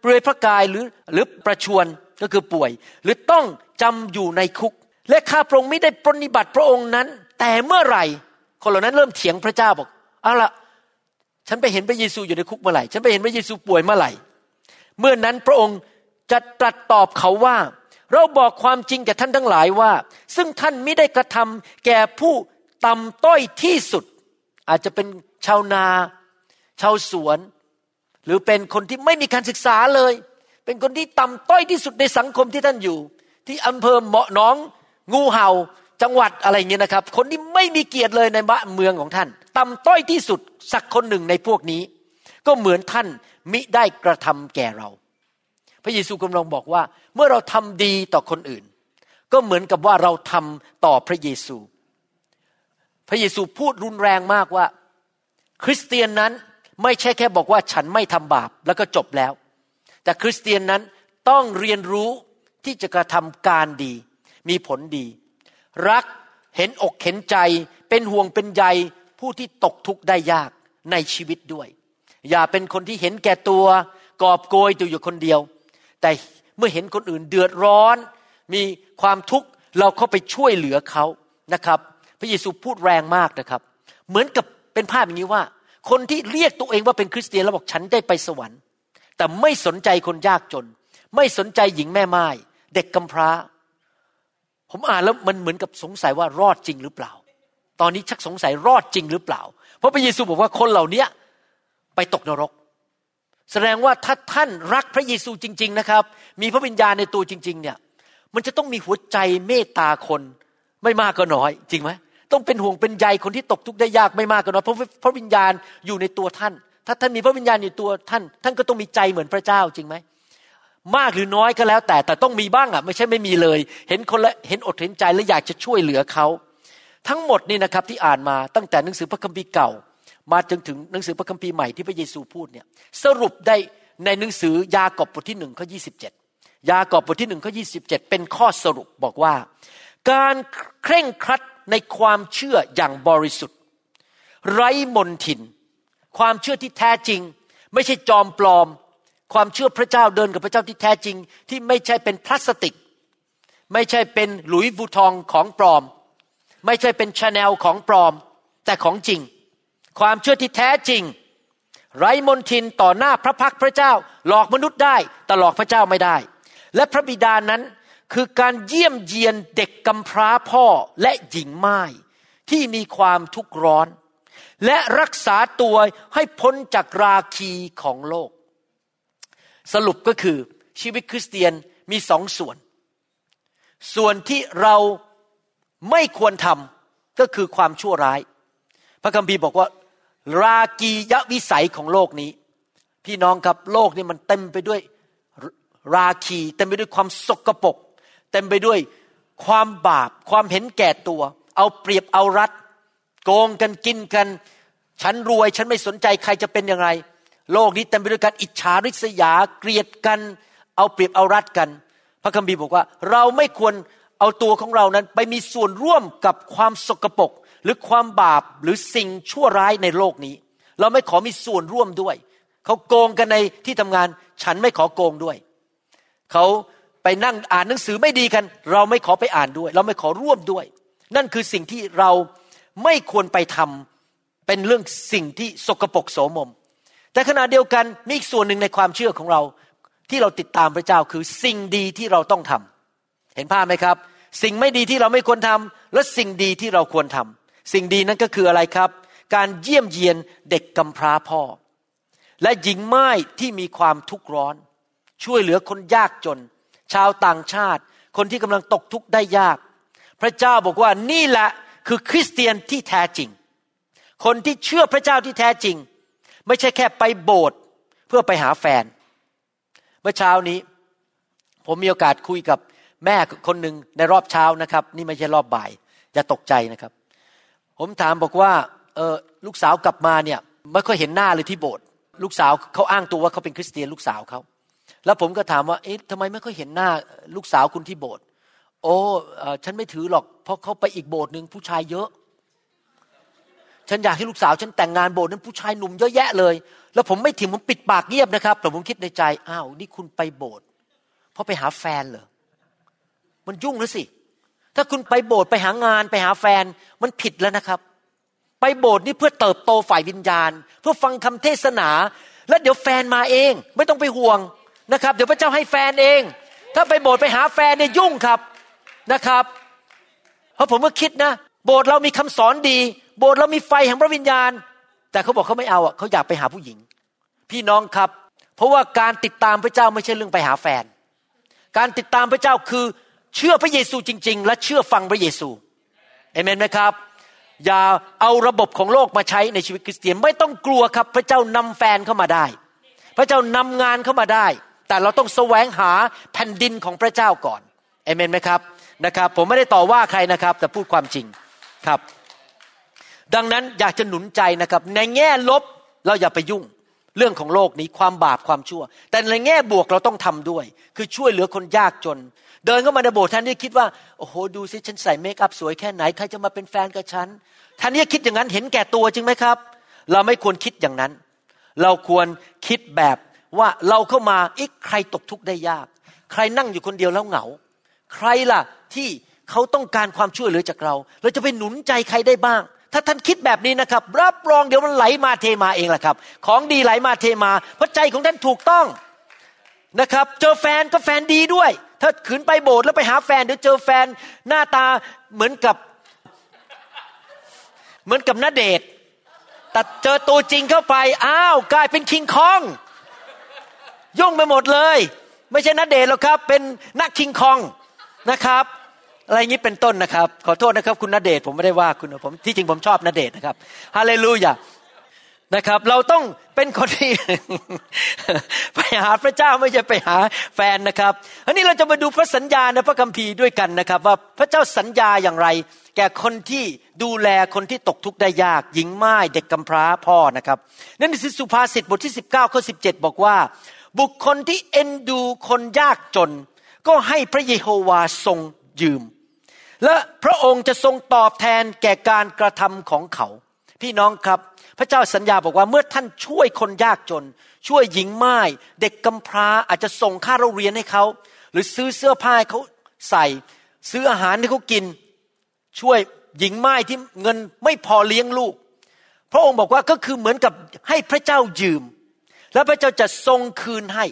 เปลือยพระกายหรือหรือประชวนก็คือป่วย หรือต้องจำอยู่ในคุก และข้าพระองค์ไม่ได้ปรนิบัติพระองค์นั้น แต่เมื่อไหร่ คนเหล่านั้นเริ่มเถียงพระเจ้าบอกเอาละฉันไปเห็นพระเยซูอยู่ในคุกเมื่อไหร่ ฉันไปเห็นพระเยซูป่วยเมื่อไหร่ เมื่อนั้นพระองค์ จะตรัสตอบเขาว่า เราบอกความจริงแก่ท่านทั้งหลายว่า ซึ่งท่านไม่ได้กระทำแก่ผู้ต่ำต้อยที่สุด อาจจะเป็นชาวนา ชาวสวน หรือเป็นคนที่ไม่มีการศึกษาเลย เป็นคนที่ต่ำต้อยที่สุดในสังคมที่ท่านอยู่ ที่อำเภอเหมาะน้อง งูเห่าจังหวัดอะไรเงี้ยนะครับ คนที่ไม่มีเกียรติเลยในบ้านเมืองของท่าน ต่ำต้อยที่สุดสักคนหนึ่งในพวกนี้ ก็เหมือนท่านมิได้กระทำแก่เรา พระเยซูกำลังบอกว่า เมื่อเราทำดีต่อคนอื่น ก็เหมือนกับว่าเราทำต่อพระเยซู พระเยซูพูดรุนแรงมากว่า คริสเตียนนั้นไม่ใช่แค่บอกว่าฉันไม่ทำบาปแล้วก็จบแล้ว แต่คริสเตียนนั้นต้องเรียนรู้ที่จะกระทำการดี มีผลดี รักเห็นอกเห็นใจ เป็นห่วงเป็นใยผู้ที่ตกทุกข์ได้ยากในชีวิตด้วย อย่าเป็นคนที่เห็นแก่ตัว กอบโกยตัวอยู่คนเดียว แต่เมื่อเห็นคนอื่นเดือดร้อน มีความทุกข์เราเข้าไปช่วยเหลือเขานะครับ พระเยซูพูดแรงมากนะครับ เหมือนกับเป็นภาพอย่างนี้ว่า คนที่เรียกตัวเองว่าเป็นคริสเตียนแล้วบอกฉันได้ไปสวรรค์ แต่ไม่สนใจคนยากจน ไม่สนใจหญิงแม่ไม้เด็กกำพร้า ผมอ่านแล้วมันเหมือนกับสงสัยว่ารอดจริงหรือเปล่า ตอนนี้ชักสงสัยรอดจริงหรือเปล่า เพราะพระเยซูบอกว่าคนเหล่านี้ไปตกนรก แสดงว่าถ้าท่านรักพระเยซูจริง ๆนะครับ มีพระวิญญาณในตัวจริง ๆ เนี่ย มันจะต้องมีหัวใจเมตตาคนไม่มากก็น้อย จริงไหมต้องเป็นห่วงเป็นใยคนที่ตกทุกข์ได้ยากไม่มากก็น้อยเพราะพระวิญญาณอยู่ในตัวท่าน ถ้าท่านมีพระวิญญาณอยู่ตัวท่าน ท่านก็ต้องมีใจเหมือนพระเจ้าจริงไหมมากหรือน้อยก็แล้วแต่แต่ต้องมีบ้างอะไม่ใช่ไม่มีเลย เห็นคนละเห็นอดเห็นใจและอยากจะช่วยเหลือเขา ทั้งหมดนี่นะครับที่อ่านมาตั้งแต่หนังสือพระคัมภีร์เก่า มาจนถึงหนังสือพระคัมภีร์ใหม่ที่พระเยซูพูดเนี่ยสรุปได้ในหนังสือยากอบบทที่หนึ่งข้อยียากอบบทที่หนึ่งข้อยีเป็นข้อสรุปบอกว่า การเคร่งครัดในความเชื่ออย่างบริสุทธิ์ ไร้มนทิน ความเชื่อที่แท้จริง ไม่ใช่จอมปลอม ความเชื่อพระเจ้าเดินกับพระเจ้าที่แท้จริง ที่ไม่ใช่เป็นพลาสติก ไม่ใช่เป็นหลุยส์วูทองของปลอม ไม่ใช่เป็นชาแนลของปลอม แต่ของจริง ความเชื่อที่แท้จริง ไร้มนทินต่อหน้าพระพักพระเจ้า หลอกมนุษย์ได้แต่หลอกพระเจ้าไม่ได้ และพระบิดานั้นคือการเยี่ยมเยียนเด็กกำพร้าพ่อและหญิงไม้ที่มีความทุกข์ร้อน และรักษาตัวให้พ้นจากราคีของโลก สรุปก็คือชีวิตคริสเตียนมีสองส่วน ส่วนที่เราไม่ควรทำก็คือความชั่วร้าย พระคัมภีร์บอกว่า รากียวิสัยของโลกนี้ พี่น้องครับโลกนี้มันเต็มไปด้วยราคีเต็มไปด้วยความสกปรกเต็มไปด้วยความบาป ความเห็นแก่ตัว เอาเปรียบเอารัด โกงกันกินกัน ฉันรวยฉันไม่สนใจใครจะเป็นอย่างไร โลกนี้เต็มไปด้วยการอิจฉาริษยาเกลียดกัน เอาเปรียบเอารัดกัน พระคัมภีร์บอกว่า เราไม่ควรเอาตัวของเรานั้นไปมีส่วนร่วมกับความสกปรก หรือความบาปหรือสิ่งชั่วร้ายในโลกนี้ เราไม่ขอมีส่วนร่วมด้วย เขาโกงกันในที่ทำงาน ฉันไม่ขอโกงด้วย เขาไปนั่งอ่านหนังสือไม่ดีกัน เราไม่ขอไปอ่านด้วย เราไม่ขอร่วมด้วย นั่นคือสิ่งที่เราไม่ควรไปทำเป็นเรื่องสิ่งที่สกปรกโสมม แต่ขณะเดียวกันมีอีกส่วนหนึ่งในความเชื่อของเรา ที่เราติดตามพระเจ้าคือสิ่งดีที่เราต้องทำเห็นภาพไหมครับ สิ่งไม่ดีที่เราไม่ควรทำและสิ่งดีที่เราควรทำ สิ่งดีนั้นก็คืออะไรครับ การเยี่ยมเยียนเด็กกำพร้าพ่อ และหญิงไม้ที่มีความทุกข์ร้อน ช่วยเหลือคนยากจน ชาวต่างชาติ คนที่กำลังตกทุกข์ได้ยาก พระเจ้าบอกว่านี่แหละคือคริสเตียนที่แท้จริง คนที่เชื่อพระเจ้าที่แท้จริง ไม่ใช่แค่ไปโบสถ์เพื่อไปหาแฟน เมื่อเช้านี้ ผมมีโอกาสคุยกับแม่คนหนึ่งในรอบเช้านะครับ นี่ไม่ใช่รอบบ่าย อย่าตกใจนะครับ ผมถามบอกว่าเออลูกสาวกลับมาเนี่ยไม่ค่อยเห็นหน้าเลยที่โบสถ์ลูกสาวเขาอ้างตัวว่าเขาเป็นคริสเตียนลูกสาวเขาแล้วผมก็ถามว่าเอ๊ะทำไมไม่ค่อยเห็นหน้าลูกสาวคุณที่โบสถ์โอ้ฉันไม่ถือหรอก เพราะเขาไปอีกโบสถ์หนึ่งผู้ชายเยอะ ฉันอยากให้ลูกสาว ฉันแต่งงานโบสถ์นั้นผู้ชายหนุ่มเยอะแยะเลย แล้วผมไม่ถิ่มผมปิดปากเงียบนะครับแต่ผมคิดในใจอ้าวนี่คุณไปโบสถ์เพราะไปหาแฟนเหรอมันยุ่งแล้วสิ ถ้าคุณไปโบสถ์ไปหางานไปหาแฟนมันผิดแล้วนะครับ ไปโบสถ์นี่เพื่อเติบโตฝ่ายวิญญาณ เพื่อฟังคำเทศนา แล้วเดี๋ยวแฟนมาเอง ไม่ต้องไปห่วงนะครับ เดี๋ยวพระเจ้าให้แฟนเอง ถ้าไปโบสถ์ไปหาแฟนเนี่ยยุ่งครับนะครับ เพราะผมก็คิดนะ โบสถ์เรามีคำสอนดี โบสถ์เรามีไฟแห่งพระวิญญาณ แต่เขาบอกเขาไม่เอาอะเขาอยากไปหาผู้หญิง พี่น้องครับ เพราะว่าการติดตามพระเจ้าไม่ใช่เรื่องไปหาแฟน การติดตามพระเจ้าคือ เชื่อพระเยซูจริง ๆ และเชื่อฟังพระเยซูเอเมนไหมครับ อย่าเอาระบบของโลกมาใช้ในชีวิตคริสเตียนไม่ต้องกลัวครับ พระเจ้านำแฟนเข้ามาได้ พระเจ้านำงานเข้ามาได้ แต่เราต้องแสวงหาแผ่นดินของพระเจ้าก่อนเอเมนไหมครับนะครับ ผมไม่ได้ต่อว่าใครนะครับ แต่พูดความจริงครับ ดังนั้นอยากจะหนุนใจนะครับ ในแง่ลบเราอย่าไปยุ่งเรื่องของโลกนี้ความบาปความชั่ว แต่ในแง่บวกเราต้องทำด้วย คือช่วยเหลือคนยากจน เดินเข้ามาในโบสถ์ท่านที่คิดว่าโอ้โหดูสิฉันใส่เมคอัพสวยแค่ไหนใครจะมาเป็นแฟนกับฉันท่านนี้คิดอย่างนั้นเห็นแก่ตัวจริงไหมครับ เราไม่ควรคิดอย่างนั้น เราควรคิดแบบว่าเราเข้ามาอีกใครตกทุกข์ได้ยาก ใครนั่งอยู่คนเดียวแล้วเหงา ใครล่ะที่เขาต้องการความช่วยเหลือจากเรา เราจะไปหนุนใจใครได้บ้าง ถ้าท่านคิดแบบนี้นะครับ รับรองเดี๋ยวมันไหลมาเทมาเองแหละครับ ของดีไหลมาเทมา เพราะใจของท่านถูกต้องนะครับ เจอแฟนก็แฟนดีด้วย ถ้าขืนไปโบสถ์แล้วไปหาแฟนเดี๋ยวเจอแฟนหน้าตาเหมือนกับ เหมือนกับนาเดชแต่เจอตัวจริงเข้าไปอ้าวกลายเป็นคิงคอง ยุ่งไปหมดเลย ไม่ใช่นาเดชหรอกครับ เป็นนักคิงคองนะครับอะไรอย่างนี้เป็นต้นนะครับ ขอโทษนะครับ คุณณเดชผมไม่ได้ว่าคุณผมที่จริงผมชอบณเดชนะครับฮาเลลูยา นะครับ เราต้องเป็นคนที่ไปหาพระเจ้าไม่ใช่ไปหาแฟนนะครับอันนี้เราจะมาดูพระสัญญาในพระคัมภีร์ด้วยกันนะครับ ว่าพระเจ้าสัญญาอย่างไร แก่คนที่ดูแลคนที่ตกทุกข์ได้ยาก หญิงไม้เด็กกำพร้าพ่อนะครับนั่นคือสุภาษิตบทที่ 19ข้อ17บอกว่า บุคคลที่เอ็นดูคนยากจน ก็ให้พระเยโฮวาทรงยืม และพระองค์จะทรงตอบแทนแก่การกระทำของเขา พี่น้องครับ พระเจ้าสัญญาบอกว่าเมื่อท่านช่วยคนยากจน ช่วยหญิงไม้เด็กกำพร้าอาจจะส่งค่าเราเรียนให้เขา หรือซื้อเสื้อผ้าให้เขาใส่ ซื้ออาหารให้เขากิน ช่วยหญิงไม้ที่เงินไม่พอเลี้ยงลูก พระองค์บอกว่าก็คือเหมือนกับให้พระเจ้ายืม แล้วพระเจ้าจะทรงคืนให้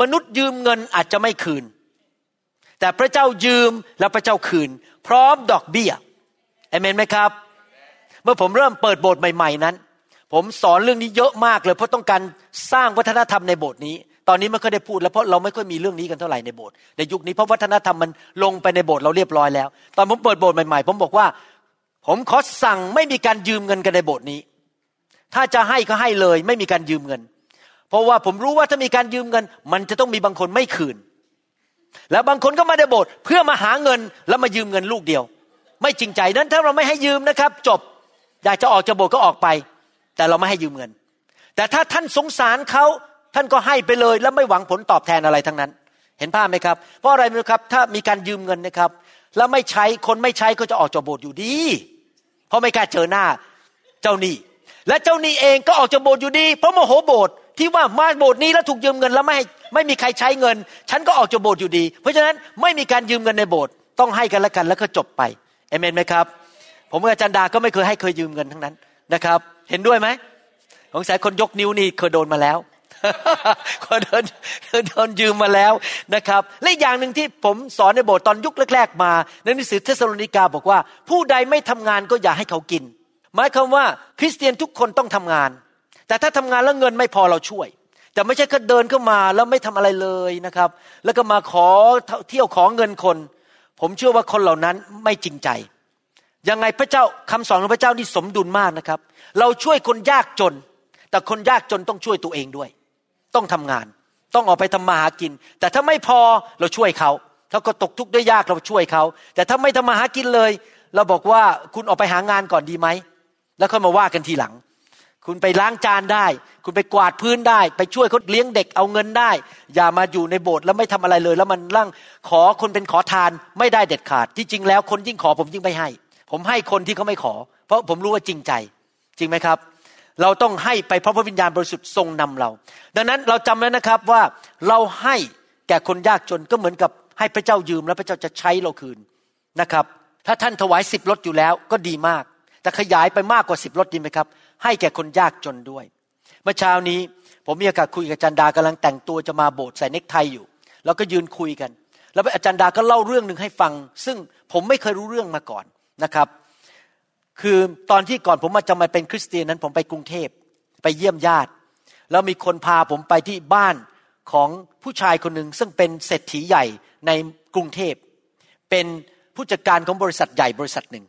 มนุษย์ยืมเงินอาจจะไม่คืน แต่พระเจ้ายืมแล้วพระเจ้าคืน พร้อมดอกเบี้ยเอเมนไหมครับ มื่อผมเริ่มเปิดโบสถ์ใหม่ๆนั้น ผมสอนเรื่องนี้เยอะมากเลยเพราะต้องการสร้างวัฒนธรรมในโบสถ์นี้ ตอนนี้ไม่ค่อยได้พูดแล้วเพราะเราไม่ค่อยมีเรื่องนี้กันเท่าไหร่ในโบสถ์ในยุคนี้เพราะวัฒนธรรมมันลงไปในโบสถ์เราเรียบร้อยแล้ว ตอนผมเปิดโบสถ์ใหม่ๆ ผมบอกว่า ผมขอสั่งไม่มีการยืมเงินกันในโบสถ์นี้ ถ้าจะให้ก็ให้เลย ไม่มีการยืมเงิน เพราะว่าผมรู้ว่าถ้ามีการยืมเงิน มันจะต้องมีบางคนไม่คืน แล้วบางคนก็มาได้โบสถ์เพื่อมาหาเงินแล้วมายืมเงินลูกเดียว ไม่จริงใจนั้นถ้าเราไม่ให้ยืมนะครับ จบ อยากจะออกจากโบสถ์ก็ออกไป แต่เราไม่ให้ยืมเงิน แต่ถ้าท่านสงสารเขาท่านก็ให้ไปเลย แล้วไม่หวังผลตอบแทนอะไรทั้งนั้น เห็นภาพไหมครับ เพราะอะไรไหมครับ ถ้ามีการยืมเงินนะครับ แล้วไม่ใช้คนไม่ใช้ก็จะออกจากโบสถ์อยู่ดี เพราะไม่กล้าเจอหน้าเจ้าหนี้ และเจ้าหนี้เองก็ออกจากโบสถ์อยู่ดี เพราะโมโหโบสถ์ที่ว่ามาโบสถ์นี้แล้วถูกยืมเงินแล้วไม่ไม่มีใครใช้เงิน ฉันก็ออกจากโบสถ์อยู่ดี เพราะฉะนั้นไม่มีการยืมเงินในโบสถ์ต้องให้กันและกันแล้วก็จบไปเอเมนไหมครับ ผมกับอาจารย์ดาก็ไม่เคยให้เคยยืมเงินทั้งนั้นนะครับ เห็นด้วยไหมสงสัยคนยกนิ้วนี่เคยโดนมาแล้วคนโดนโดนยืมมาแล้วนะครับ และอย่างหนึ่งที่ผมสอนในโบสถ์ตอนยุคแรกๆมาในหนังสือเทสโลนิกาบอกว่า ผู้ใดไม่ทำงานก็อย่าให้เขากิน หมายความว่าคริสเตียนทุกคนต้องทำงาน แต่ถ้าทำงานแล้วเงินไม่พอเราช่วย แต่ไม่ใช่แค่เดินเข้ามาแล้วไม่ทำอะไรเลยนะครับ แล้วก็มาขอเที่ยวขอเงินคน ผมเชื่อว่าคนเหล่านั้นไม่จริงใจ ยังไงพระเจ้าคำสอนของพระเจ้านี่สมดุลมากนะครับ เราช่วยคนยากจน แต่คนยากจนต้องช่วยตัวเองด้วย ต้องทำงาน ต้องออกไปทำมาหากิน แต่ถ้าไม่พอเราช่วยเขาเขาก็ตกทุกข์ได้ยากเราช่วยเขา แต่ถ้าไม่ทำมาหากินเลย เราบอกว่าคุณออกไปหางานก่อนดีไหม แล้วค่อยมาว่ากันทีหลัง คุณไปล้างจานได้ คุณไปกวาดพื้นได้ ไปช่วยเขาเลี้ยงเด็กเอาเงินได้ อย่ามาอยู่ในโบสถ์แล้วไม่ทำอะไรเลย แล้วมันร่างขอคนเป็นขอทานไม่ได้เด็ดขาด ที่จริงแล้วคนยิ่งขอผมยิ่งไม่ให้ ผมให้คนที่เขาไม่ขอ เพราะผมรู้ว่าจริงใจ จริงไหมครับ เราต้องให้ไปเพราะพระวิญญาณบริสุทธิ์ทรงนำเรา ดังนั้นเราจำไว้วนะครับว่าเราให้แก่คนยากจนก็เหมือนกับให้พระเจ้ายืมแล้วพระเจ้าจะใช้เราคืนนะครับ ถ้าท่านถวายสิบรถอยู่แล้วก็ดีมาก แต่ขยายไปมากกว่าสิบรถดีไหมครับ ให้แก่คนยากจนด้วย เมื่อเช้านี้ผมมีโอกาสคุยกับจันดากำลังแต่งตัวจะมาโบสถ์ใส่เนคไทอยู่ แล้วก็ยืนคุยกัน แล้วอาจารย์ดาก็เล่าเรื่องหนึ่งให้ฟัง ซึ่งผมไม่เคยรู้เรื่องมาก่อน นะครับ คือตอนที่ก่อนผมมาจะมาเป็นคริสเตียนนั้นผมไปกรุงเทพไปเยี่ยมญาติ แล้วมีคนพาผมไปที่บ้านของผู้ชายคนหนึ่งซึ่งเป็นเศรษฐีใหญ่ในกรุงเทพ เป็นผู้จัดการของบริษัทใหญ่บริษัทหนึ่ง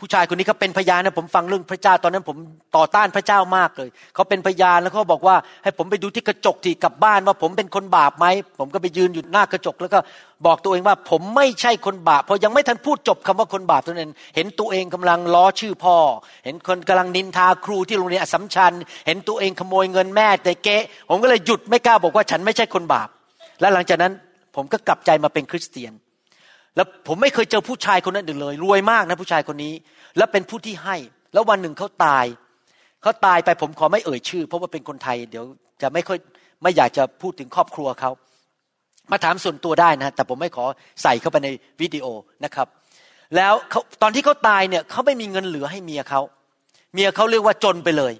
ผู้ชายคนนี้เขาเป็นพยานนะผมฟังเรื่องพระเจ้าตอนนั้นผมต่อต้านพระเจ้ามากเลยเขาเป็นพยานแล้วเขาบอกว่าให้ผมไปดูที่กระจกที่กลับบ้านว่าผมเป็นคนบาปไหมผมก็ไปยืนอยู่หน้ากระจก แล้วก็บอกตัวเองว่าผมไม่ใช่คนบาปพอยังไม่ทันพูดจบคำว่าคนบาปตัวนั้น เห็นตัวเองกำลังล้อชื่อพ่อ เห็นคนกำลังนินทาครูที่โรงเรียนอสมชัญ เห็นตัวเองขโมยเงินแม่แต่เก๊ผมก็เลยหยุดไม่กล้าบอกว่าฉันไม่ใช่คนบาป และหลังจากนั้นผมก็กลับใจมาเป็นคริสเตียน แล้วผมไม่เคยเจอผู้ชายคนนั้นเลย รวยมากนะผู้ชายคนนี้ และเป็นผู้ที่ให้ แล้ววันหนึ่งเขาตายเขาตายไปผมขอไม่เอ่ยชื่อ เพราะว่าเป็นคนไทย เดี๋ยวจะไม่ค่อยไม่อยากจะพูดถึงครอบครัวเขามาถามส่วนตัวได้นะแต่ผมไม่ขอใส่เข้าไปในวิดีโอนะครับ แล้วตอนที่เขาตายเนี่ยเขาไม่มีเงินเหลือให้เมียเขาเมียเขาเรียกว่าจนไปเลย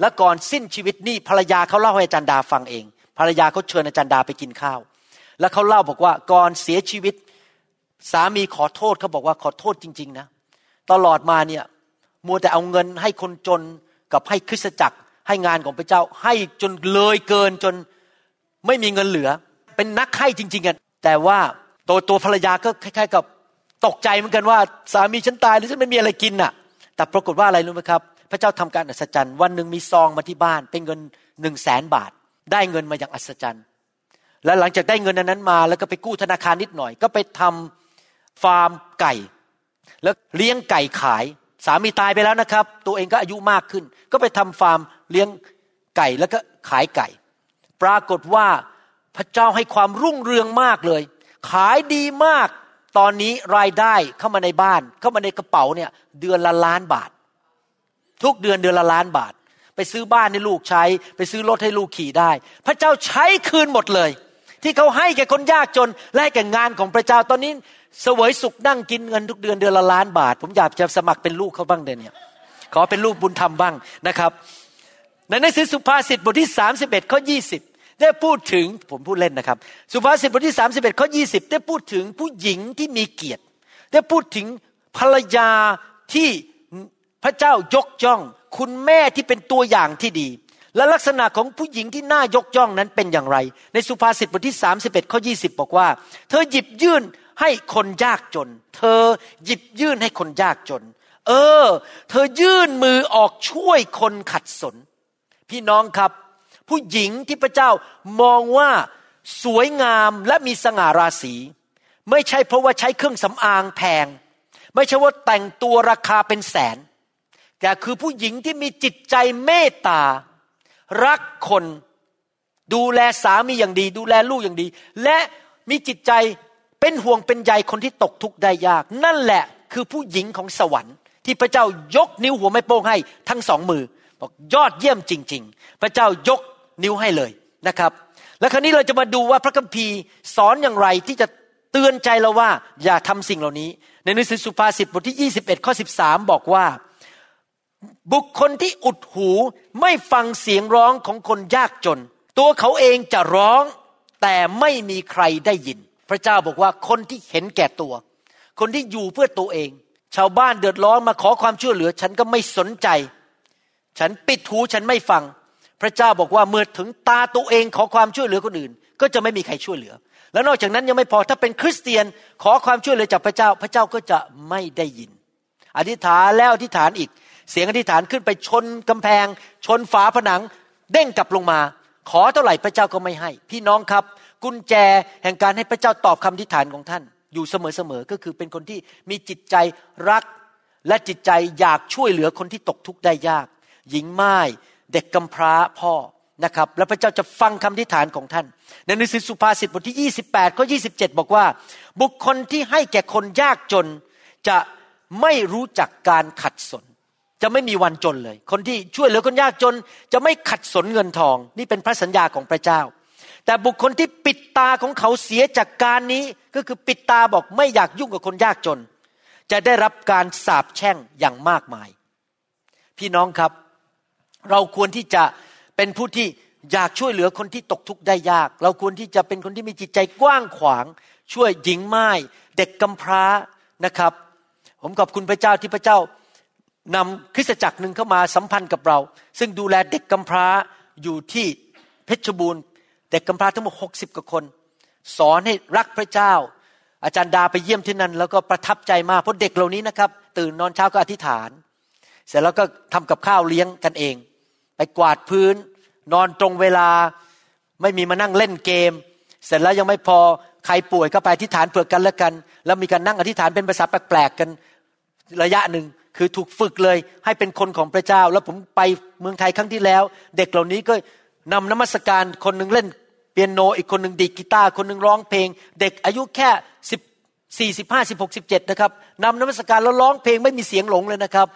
แล้วก่อนสิ้นชีวิตนี่ภรรยาเขาเล่าให้อาจารย์ดาฟังเอง ภรรยาเขาเชิญอาจารย์ดาไปกินข้าว แล้วเขาเล่าบอกว่าก่อนเสียชีวิต สามีขอโทษเขาบอกว่าขอโทษจริง ๆ นะ ตลอดมาเนี่ยมัวแต่เอาเงินให้คนจนกับให้คริสตจักรให้งานของพระเจ้า ให้จนเลยเกินจนไม่มีเงินเหลือ เป็นนักให้จริงๆกันแต่ว่าตัวตัวภรรยาก็คล้ายๆกับตกใจเหมือนกันว่า สามีฉันตายแล้วฉันไม่มีอะไรกินน่ะ แต่ปรากฏว่าอะไรรู้ไหมครับ พระเจ้าทำการอัศจรรย์วันหนึ่งมีซองมาที่บ้าน เป็นเงินหนึ่งแสนบาท ได้เงินมาอย่างอัศจรรย์ และหลังจากได้เงินนั้นมา แล้วก็ไปกู้ธนาคารนิดหน่อย ก็ไปทำ ฟาร์มไก่ แล้วเลี้ยงไก่ขาย สามีตายไปแล้วนะครับ ตัวเองก็อายุมากขึ้น ก็ไปทำฟาร์มเลี้ยงไก่แล้วก็ขายไก่ ปรากฏว่าพระเจ้าให้ความรุ่งเรืองมากเลย ขายดีมาก ตอนนี้รายได้เข้ามาในบ้าน เข้ามาในกระเป๋าเนี่ยเดือนละล้านบาท ทุกเดือนเดือนละล้านบาท ไปซื้อบ้านให้ลูกใช้ ไปซื้อรถให้ลูกขี่ได้ พระเจ้าใช้คืนหมดเลย ที่เขาให้แก่คนยากจนและแก่งานของพระเจ้าตอนนี้ สวยสุขนั่งกินเงินทุกเดือนเดือนละล้านบาท ผมอยากจะสมัครเป็นลูกเขาบ้างเดือนนี้ขอเป็นลูกบุญธรรมบ้างนะครับ ในหนังสือสุภาษิตบทที่ 31ข้อ20 ได้พูดถึงผมพูดเล่นนะครับ สุภาษิตบทที่ 31ข้อ20 ได้พูดถึงผู้หญิงที่มีเกียรติ ได้พูดถึงภรรยาที่พระเจ้ายกย่อง คุณแม่ที่เป็นตัวอย่างที่ดี และลักษณะของผู้หญิงที่น่ายกย่องนั้นเป็นอย่างไร ในสุภาษิตบทที่ 31ข้อ20 บอกว่า เธอหยิบยื่น ให้คนยากจน เธอหยิบยื่นให้คนยากจน เออ เธอยื่นมือออกช่วยคนขัดสน พี่น้องครับ ผู้หญิงที่พระเจ้ามองว่าสวยงามและมีสง่าราศี ไม่ใช่เพราะว่าใช้เครื่องสำอางแพง ไม่ใช่ว่าแต่งตัวราคาเป็นแสน แต่คือผู้หญิงที่มีจิตใจเมตตา รักคนดูแลสามีอย่างดี ดูแลลูกอย่างดี และมีจิตใจ เป็นห่วงเป็นใยคนที่ตกทุกข์ได้ยาก นั่นแหละคือผู้หญิงของสวรรค์ ที่พระเจ้ายกนิ้วหัวไม่โป้งให้ทั้งสองมือ บอกยอดเยี่ยมจริง ๆ พระเจ้ายกนิ้วให้เลยนะครับ และคราวนี้เราจะมาดูว่าพระคัมภีร์สอนอย่างไรที่จะเตือนใจเราว่าอย่าทำสิ่งเหล่านี้ ในหนังสือสุภาษิตบทที่ 21ข้อ13 บอกว่า บุคคลที่อุดหูไม่ฟังเสียงร้องของคนยากจน ตัวเขาเองจะร้องแต่ไม่มีใครได้ยิน พระเจ้าบอกว่าคนที่เห็นแก่ตัว คนที่อยู่เพื่อตัวเอง ชาวบ้านเดือดร้อนมาขอความช่วยเหลือ ฉันก็ไม่สนใจ ฉันปิดหูฉันไม่ฟัง พระเจ้าบอกว่าเมื่อถึงตาตัวเองขอความช่วยเหลือคนอื่น ก็จะไม่มีใครช่วยเหลือ แล้วนอกจากนั้นยังไม่พอถ้าเป็นคริสเตียนขอความช่วยเหลือจากพระเจ้า พระเจ้าก็จะไม่ได้ยิน อธิษฐานแล้วอธิษฐานอีก เสียงอธิษฐานขึ้นไปชนกำแพง ชนฝาผนัง เด้งกลับลงมา ขอเท่าไหร่พระเจ้าก็ไม่ให้ พี่น้องครับ กุญแจแห่งการให้พระเจ้าตอบคำทิฏฐานของท่าน อยู่เสมอๆก็คือเป็นคนที่มีจิตใจรัก และจิตใจอยากช่วยเหลือคนที่ตกทุกข์ได้ยาก หญิงไม้เด็กกำพร้าพ่อนะครับแล้วพระเจ้าจะฟังคำทิฏฐานของท่าน ในหนังสือสุภาษิตบทที่ 28ข้อ27 บอกว่า บุคคลที่ให้แก่คนยากจน จะไม่รู้จักการขัดสน จะไม่มีวันจนเลย คนที่ช่วยเหลือคนยากจน จะไม่ขัดสนเงินทอง นี่เป็นพระสัญญาของพระเจ้า แต่บุคคลที่ปิดตาของเขาเสียจากการนี้ก็คือปิดตาบอกไม่อยากยุ่งกับคนยากจน จะได้รับการสาปแช่งอย่างมากมาย พี่น้องครับ เราควรที่จะเป็นผู้ที่อยากช่วยเหลือคนที่ตกทุกข์ได้ยาก เราควรที่จะเป็นคนที่มีจิตใจกว้างขวาง ช่วยหญิงไม้เด็กกำพร้านะครับ ผมขอบคุณพระเจ้าที่พระเจ้านำคริสตจักรหนึ่งเข้ามาสัมพันธ์กับเรา ซึ่งดูแลเด็กกำพร้าอยู่ที่เพชรบูรณ์ เด็กกำพร้าทั้งหมดหกสิบกว่าคน สอนให้รักพระเจ้า อาจารย์ดาไปเยี่ยมที่นั่น แล้วก็ประทับใจมากเพราะเด็กเหล่านี้นะครับ ตื่นนอนเช้าก็อธิษฐาน เสร็จแล้วก็ทำกับข้าวเลี้ยงกันเอง ไปกวาดพื้น นอนตรงเวลาไม่มีมานั่งเล่นเกม เสร็จแล้วยังไม่พอใครป่วยก็ไปอธิษฐานเผื่อกันแล้วกัน แล้วมีการนั่งอธิษฐานเป็นภาษาแปลกๆกันระยะหนึ่งคือถูกฝึกเลยให้เป็นคนของพระเจ้า แล้วผมไปเมืองไทยครั้งที่แล้ว เด็กเหล่านี้ก็ นำนมัสการคนหนึ่งเล่นเปียโนอีกคนหนึ่งดีกีตาร์คนหนึ่งร้องเพลง เด็กอายุแค่สิบสี่สิบห้าสิบหกสิบเจ็ดนะครับนำนมัสการแล้วร้องเพลงไม่มีเสียงหลงเลยนะครับ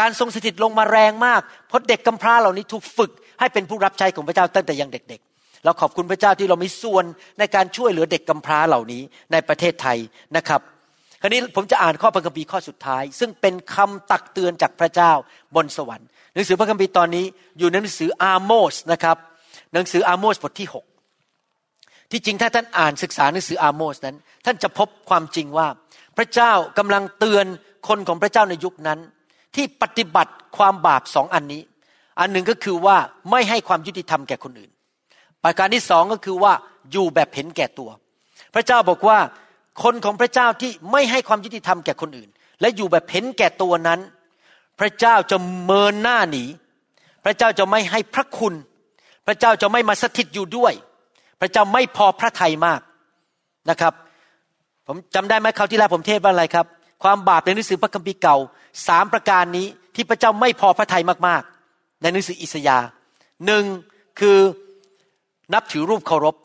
การทรงสถิตลงมาแรงมากเพราะเด็กกำพร้าเหล่านี้ถูกฝึกให้เป็นผู้รับใช้ของพระเจ้าตั้งแต่ยังเด็กๆ เราขอบคุณพระเจ้าที่เรามีส่วนในการช่วยเหลือเด็กกำพร้าเหล่านี้ในประเทศไทยนะครับคราวนี้ผมจะอ่านข้อพระคัมภีร์ข้อสุดท้าย ซึ่งเป็นคำตักเตือนจากพระเจ้าบนสวรรค์หนังสือพระคัมภีร์ตอนนี้อยู่ในหนังสืออาโมสนะครับ หนังสืออาโมสบทที่ 6 ที่จริงถ้าท่านอ่านศึกษาหนังสืออาโมสนั้น ท่านจะพบความจริงว่า พระเจ้ากำลังเตือนคนของพระเจ้าในยุคนั้น ที่ปฏิบัติความบาปสองอันนี้ อันหนึ่งก็คือว่าไม่ให้ความยุติธรรมแก่คนอื่น ประการที่สองก็คือว่าอยู่แบบเห็นแก่ตัว พระเจ้าบอกว่าคนของพระเจ้าที่ไม่ให้ความยุติธรรมแก่คนอื่น และอยู่แบบเห็นแก่ตัวนั้น พระเจ้าจะเมินหน้าหนี พระเจ้าจะไม่ให้พระคุณ พระเจ้าจะไม่มาสถิตอยู่ด้วย พระเจ้าไม่พอพระทัยมากนะครับ ผมจำได้ไหมคราวที่แล้วผมเทศว่าอะไรครับ ความบาปในหนังสือพระคัมภีร์เก่าสามประการนี้ที่พระเจ้าไม่พอพระทัยมากๆ ในหนังสืออิสยาหนึ่งคือนับถือรูปเคารพ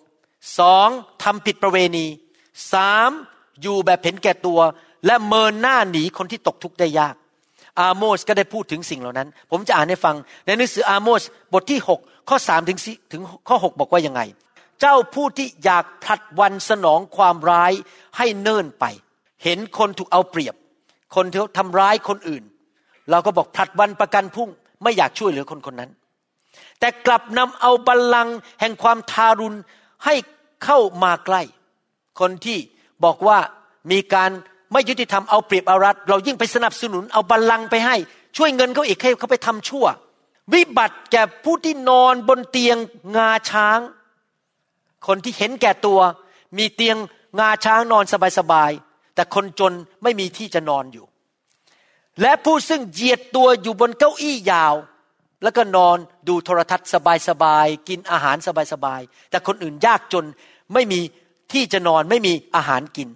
สองทำผิดประเวณีสามอยู่แบบเห็นแก่ตัว และเมินหน้าหนีคนที่ตกทุกข์ได้ยาก อาโมสก็ได้พูดถึงสิ่งเหล่านั้น ผมจะอ่านให้ฟังในหนังสืออาโมสบทที่6 ข้อ3ถึงถึงข้อ6บอกว่ายังไง เจ้าผู้ที่อยากผลัดวันสนองความร้ายให้เนิ่นไป เห็นคนถูกเอาเปรียบ คนที่ทำร้ายคนอื่น เราก็บอกผลัดวันประกันพรุ่ง ไม่อยากช่วยเหลือคนคนนั้น แต่กลับนำเอาบัลลังก์แห่งความทารุณให้เข้ามาใกล้ คนที่บอกว่ามีการไม่ยุติธรรมเอาเปรียบเอารัดเรายิ่งไปสนับสนุนเอาบัลลังก์ไปให้ ช่วยเงินเขาอีกให้เขาไปทำชั่ว วิบัติแก่ผู้ที่นอนบนเตียงงาช้าง คนที่เห็นแก่ตัว มีเตียงงาช้างนอนสบายๆแต่คนจนไม่มีที่จะนอนอยู่ และผู้ซึ่งเหยียดตัวอยู่บนเก้าอี้ยาว แล้วก็นอนดูโทรทัศน์สบายๆกินอาหารสบายๆแต่คนอื่นยากจนไม่มีที่จะนอนไม่มีอาหารกิน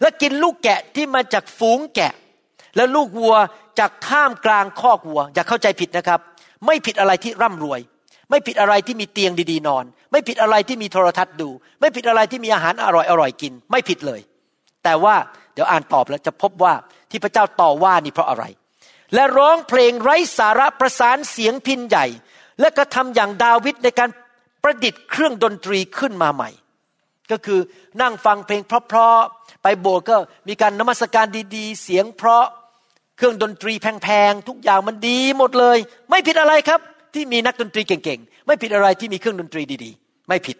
และกินลูกแกะที่มาจากฝูงแกะ และลูกวัวจากข้ามกลางคอกวัว อย่าเข้าใจผิดนะครับ ไม่ผิดอะไรที่ร่ำรวย ไม่ผิดอะไรที่มีเตียงดีๆนอน ไม่ผิดอะไรที่มีโทรทัศน์ดู ไม่ผิดอะไรที่มีอาหารอร่อยอร่อยกิน ไม่ผิดเลย แต่ว่าเดี๋ยวอ่านตอบแล้วจะพบว่าที่พระเจ้าต่อว่านี่เพราะอะไร และร้องเพลงไร้สาระประสานเสียงพินใหญ่ และกระทำอย่างดาวิดในการประดิษฐ์เครื่องดนตรีขึ้นมาใหม่ ก็คือนั่งฟังเพลงเพราะๆไปโบสถ์ก็มีการนมัสการดีๆ เสียงเพราะ เครื่องดนตรีแพงๆทุกอย่างมันดีหมดเลย ไม่ผิดอะไรครับ ที่มีนักดนตรีเก่งๆ ไม่ผิดอะไรที่มีเครื่องดนตรีดีๆ ไม่ผิด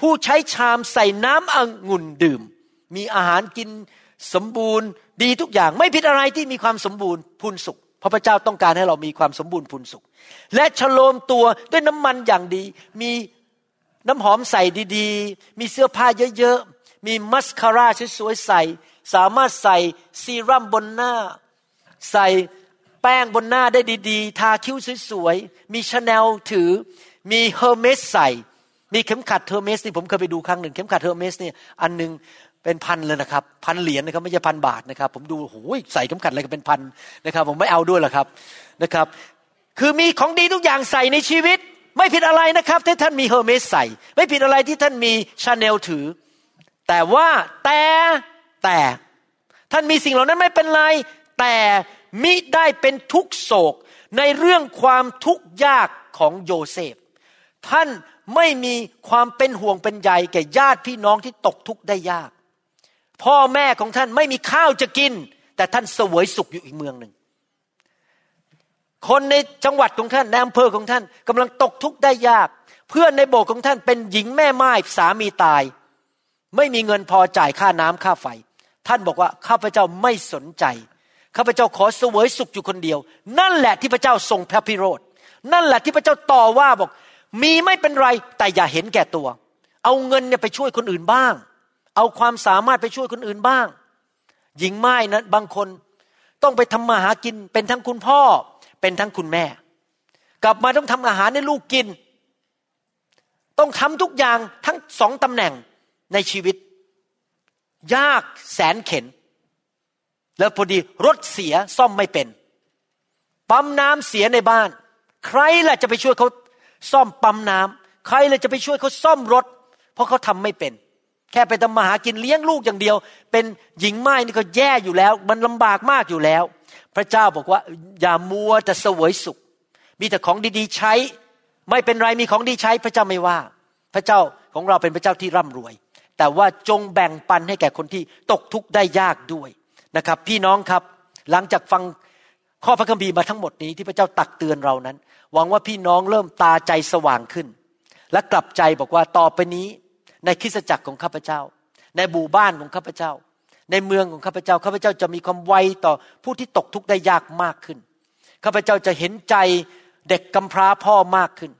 ผู้ใช้ชามใส่น้ำองุ่นดื่ม มีอาหารกินสมบูรณ์ดีทุกอย่าง ไม่ผิดอะไรที่มีความสมบูรณ์พูนสุขพระพเจ้าต้องการให้เรามีความสมบูรณ์พูนสุข และฉโลมตัวด้วยน้ำมันอย่างดี มีน้ำหอมใส่ดีๆ มีเสื้อผ้าเยอะๆ มีมัสคาร่าสวยๆใส่ สามารถใส่ซีรั่มบนหน้า ใส่แป้งบนหน้าได้ดีๆ ทาคิ้วสวยๆ มีชาแนลถือ มี Hermès ใส่ มีเข็มขัด Hermès นี่ผมเคยไปดูครั้งหนึ่ง เข็มขัด Hermès นี่อันหนึ่งเป็นพันเลยนะครับพันเหรียญนะครับไม่ใช่พันบาทนะครับ ผมดูโอ้ยใส่เข็มขัดอะไรก็เป็นพันนะครับ ผมไม่เอาด้วยหรอกครับนะครับ คือมีของดีทุกอย่างใส่ในชีวิต ไม่ผิดอะไรนะครับที่ท่านมี Hermès ใส่ ไม่ผิดอะไรที่ท่านมีชาแนลถือ แต่ว่าแต่แต่ท่านมีสิ่งเหล่านั้นไม่เป็นไร แต่มิได้เป็นทุกข์โศกในเรื่องความทุกข์ยากของโยเซฟ ท่านไม่มีความเป็นห่วงเป็นใยแก่ญาติพี่น้องที่ตกทุกข์ได้ยาก พ่อแม่ของท่านไม่มีข้าวจะกิน แต่ท่านเสวยสุขอยู่อีกเมืองหนึ่ง คนในจังหวัดของท่านในอำเภอของท่านกำลังตกทุกข์ได้ยาก เพื่อนในโบสถ์ของท่านเป็นหญิงแม่ไม้สามีตาย ไม่มีเงินพอจ่ายค่าน้ำค่าไฟ ท่านบอกว่าข้าพเจ้าไม่สนใจ ข้าพเจ้าขอเสวยสุขอยู่คนเดียว นั่นแหละที่พระเจ้าทรงพระพิโรธนั่นแหละที่พระเจ้าต่อว่าบอก มีไม่เป็นไรแต่อย่าเห็นแก่ตัว เอาเงินเนี่ยไปช่วยคนอื่นบ้าง เอาความสามารถไปช่วยคนอื่นบ้าง หญิงไม้นะบางคนต้องไปทำมาหากิน เป็นทั้งคุณพ่อ เป็นทั้งคุณแม่ กลับมาต้องทำอาหารให้ลูกกิน ต้องทำทุกอย่างทั้งสองตำแหน่งในชีวิต ยากแสนเข็น แล้วพอดีรถเสียซ่อมไม่เป็น ปั๊มน้ำเสียในบ้าน ใครล่ะจะไปช่วยเขาซ่อมปั๊มน้ำใครล่ะจะไปช่วยเขาซ่อมรถ เพราะเขาทำไม่เป็น แค่ไปทำมาหากินเลี้ยงลูกอย่างเดียว เป็นหญิงไม้นี่ก็แย่อยู่แล้ว มันลำบากมากอยู่แล้ว พระเจ้าบอกว่าอย่ามัวแต่เสวยสุข มีแต่ของดีๆใช้ ไม่เป็นไรมีของดีใช้พระเจ้าไม่ว่า พระเจ้าของเราเป็นพระเจ้าที่ร่ำรวย แต่ว่าจงแบ่งปันให้แก่คนที่ตกทุกข์ได้ยากด้วย นะครับ พี่น้องครับหลังจากฟังข้อพระคัมภีร์มาทั้งหมดนี้ที่พระเจ้าตักเตือนเรานั้น หวังว่าพี่น้องเริ่มตาใจสว่างขึ้น และกลับใจบอกว่าต่อไปนี้ ในคริสตจักรของข้าพเจ้า ในหมู่บ้านของข้าพเจ้า ในเมืองของข้าพเจ้าข้าพเจ้าจะมีความไวต่อผู้ที่ตกทุกข์ได้ยากมากขึ้นข้าพเจ้าจะเห็นใจเด็กกำพร้าพ่อมากขึ้น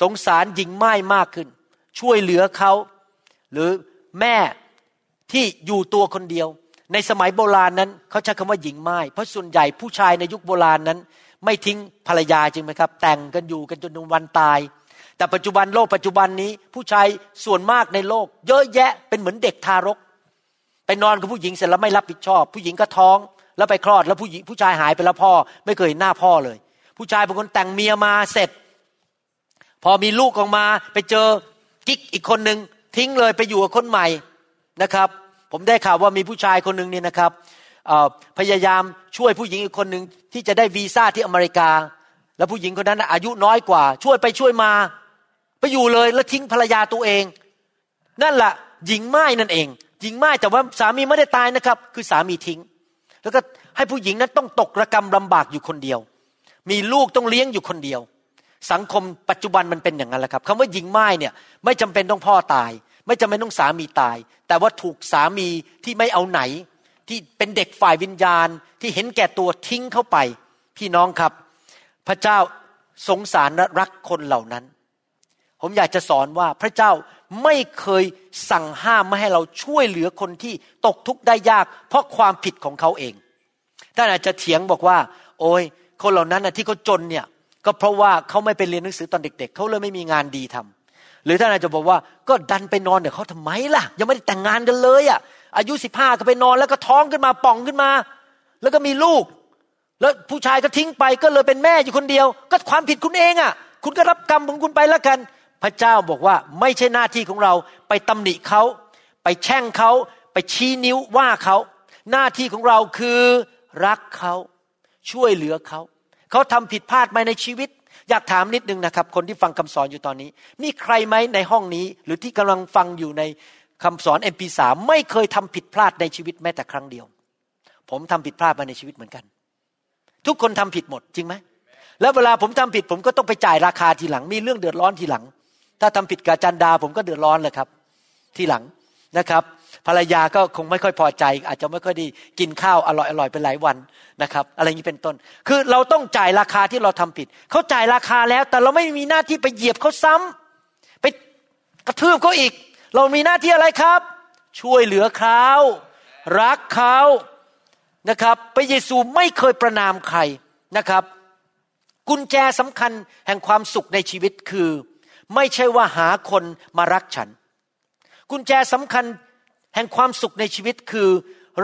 สงสารหญิงไม้มากขึ้น ช่วยเหลือเขา หรือแม่ที่อยู่ตัวคนเดียว ในสมัยโบราณนั้นเขาใช้คำว่าหญิงไม้เพราะส่วนใหญ่ผู้ชายในยุคโบราณนั้น ไม่ทิ้งภรรยาจริงไหมครับ แต่งกันอยู่กันจนวันตาย แต่ปัจจุบันโลกปัจจุบันนี้ผู้ชายส่วนมากในโลก เยอะแยะเป็นเหมือนเด็กทารก ไปนอนกับผู้หญิงเสร็จแล้วไม่รับผิดชอบ ผู้หญิงก็ท้องแล้วไปคลอดแล้วผู้หญิงผู้ชายหายไปแล้วพ่อ ไม่เคยเห็นหน้าพ่อเลย ผู้ชายบางคนแต่งเมียมาเสร็จ พอมีลูกออกมาไปเจอกิ๊กอีกคนหนึ่งทิ้งเลยไปอยู่กับคนใหม่นะครับ ผมได้ข่าวว่ามีผู้ชายคนหนึ่งเนี่ยนะครับพยายามช่วยผู้หญิงอีกคนหนึ่งที่จะได้วีซ่าที่อเมริกา แล้วผู้หญิงคนนั้นอายุน้อยกว่า ช่วยไปช่วยมา ไปอยู่เลยแล้วทิ้งภรรยาตัวเอง นั่นแหละหญิงไม้นั่นเองหญิงไม้แต่ว่าสามีไม่ได้ตายนะครับ คือสามีทิ้ง แล้วก็ให้ผู้หญิงนั้นต้องตกระกรรมลำบากอยู่คนเดียว มีลูกต้องเลี้ยงอยู่คนเดียว สังคมปัจจุบันมันเป็นอย่างนั้นแหละครับคำว่าหญิงไม้เนี่ยไม่จำเป็นต้องพ่อตาย ไม่จำเป็นต้องสามีตาย แต่ว่าถูกสามีที่ไม่เอาไหน ที่เป็นเด็กฝ่ายวิญญาณที่เห็นแก่ตัวทิ้งเข้าไป พี่น้องครับ พระเจ้าสงสารและรักคนเหล่านั้น ผมอยากจะสอนว่าพระเจ้าไม่เคยสั่งห้ามไม่ให้เราช่วยเหลือคนที่ตกทุกข์ได้ยาก เพราะความผิดของเขาเองท่านอาจจะเถียงบอกว่า โอ้ยคนเหล่านั้นนะที่เขาจนเนี่ย ก็เพราะว่าเขาไม่ไปเรียนหนังสือตอนเด็ก ๆ เขาเลยไม่มีงานดีทำ หรือท่านอาจจะบอกว่าก็ดันไปนอนเดี๋ยวเขาทำไมล่ะ ยังไม่ได้แต่งงานกันเลยอะ อายุสิบห้าก็ไปนอนแล้วก็ท้องขึ้นมาป่องขึ้นมา แล้วก็มีลูก แล้วผู้ชายก็ทิ้งไปก็เลยเป็นแม่อยู่คนเดียว ก็ความผิดคุณเองอะ คุณก็รับกรรมของคุณไปแล้วกัน พระเจ้าบอกว่าไม่ใช่หน้าที่ของเราไปตำหนิเขาไปแช่งเขาไปชี้นิ้วว่าเขาหน้าที่ของเราคือรักเขาช่วยเหลือเขาเขาทำผิดพลาดมาในชีวิต อยากถามนิดนึงนะครับ คนที่ฟังคำสอนอยู่ตอนนี้ มีใครไหมในห้องนี้ หรือที่กำลังฟังอยู่ในคำสอน MP3 ไม่เคยทำผิดพลาดในชีวิตแม้แต่ครั้งเดียว ผมทำผิดพลาดมาในชีวิตเหมือนกัน ทุกคนทำผิดหมดจริงไหมแล้วเวลาผมทำผิดผมก็ต้องไปจ่ายราคาทีหลัง มีเรื่องเดือดร้อนทีหลัง ถ้าทำผิดกับจันดาผมก็เดือดร้อนเลยครับ ทีหลังนะครับ ภรรยาก็คงไม่ค่อยพอใจ อาจจะไม่ค่อยดีกินข้าวอร่อยอร่อยเป็นหลายวันนะครับ อะไรนี้เป็นต้น คือเราต้องจ่ายราคาที่เราทำผิด เขาจ่ายราคาแล้ว แต่เราไม่มีหน้าที่ไปเหยียบเขาซ้ำไปกระทืบเขาอีก เรามีหน้าที่อะไรครับ ช่วยเหลือเขารักเขานะครับพระเยซูไม่เคยประนามใครนะครับ กุญแจสำคัญแห่งความสุขในชีวิตคือ ไม่ใช่ว่าหาคนมารักฉัน กุญแจสำคัญ แห่งความสุขในชีวิตคือ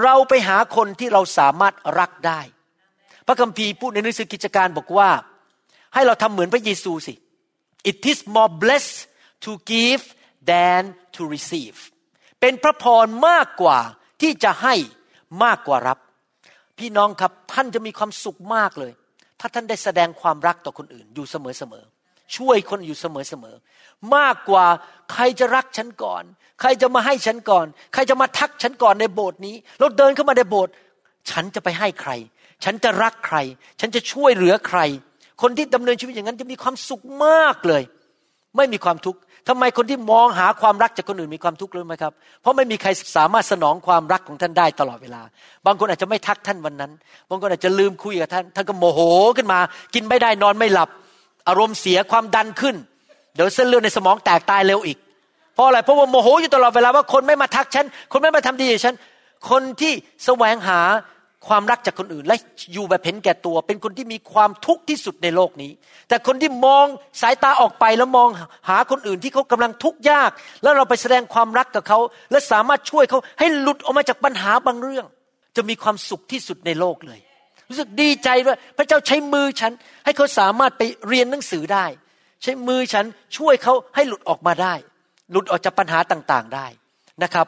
เราไปหาคนที่เราสามารถรักได้ พระคัมภีร์พูดในหนังสือกิจการบอกว่า ให้เราทำเหมือนพระเยซูสิ it is more blessed to give than to receive เป็นพระพรมากกว่าที่จะให้มากกว่ารับ พี่น้องครับท่านจะมีความสุขมากเลย ถ้าท่านได้แสดงความรักต่อคนอื่นอยู่เสมอๆ ช่วยคนอยู่เสมอๆมากกว่าใครจะรักฉันก่อน ใครจะมาให้ฉันก่อน ใครจะมาทักฉันก่อนในโบสถ์นี้เราเดินเข้ามาในโบสถ์ฉันจะไปให้ใคร ฉันจะรักใคร ฉันจะช่วยเหลือใคร คนที่ดำเนินชีวิตอย่างนั้นจะมีความสุขมากเลย ไม่มีความทุกข์ทำไมคนที่มองหาความรักจากคนอื่นมีความทุกข์รู้ไหมครับ เพราะไม่มีใครสามารถสนองความรักของท่านได้ตลอดเวลา บางคนอาจจะไม่ทักท่านวันนั้น บางคนอาจจะลืมคุยกับท่าน ท่านก็โมโหขึ้นมา กินไม่ได้นอนไม่หลับ อารมณ์เสียความดันขึ้น เดี๋ยวเส้นเลือดในสมองแตกตายเร็วอีก เพราะอะไรเพราะว่าโมโหอยู่ตลอดเวลาว่าคนไม่มาทักฉันคนไม่มาทำดีกับฉันคนที่แสวงหาความรักจากคนอื่น และอยู่แบบเห็นแก่ตัว เป็นคนที่มีความทุกข์ที่สุดในโลกนี้ แต่คนที่มองสายตาออกไปแล้วมองหาคนอื่นที่เขากำลังทุกข์ยาก แล้วเราไปแสดงความรักกับเขา และสามารถช่วยเขาให้หลุดออกมาจากปัญหาบางเรื่อง จะมีความสุขที่สุดในโลกเลย รู้สึกดีใจว่าพระเจ้าใช้มือฉัน ให้เขาสามารถไปเรียนหนังสือได้ ใช้มือฉันช่วยเขาให้หลุดออกมาได้ หลุดออกจากปัญหาต่างๆได้นะครับ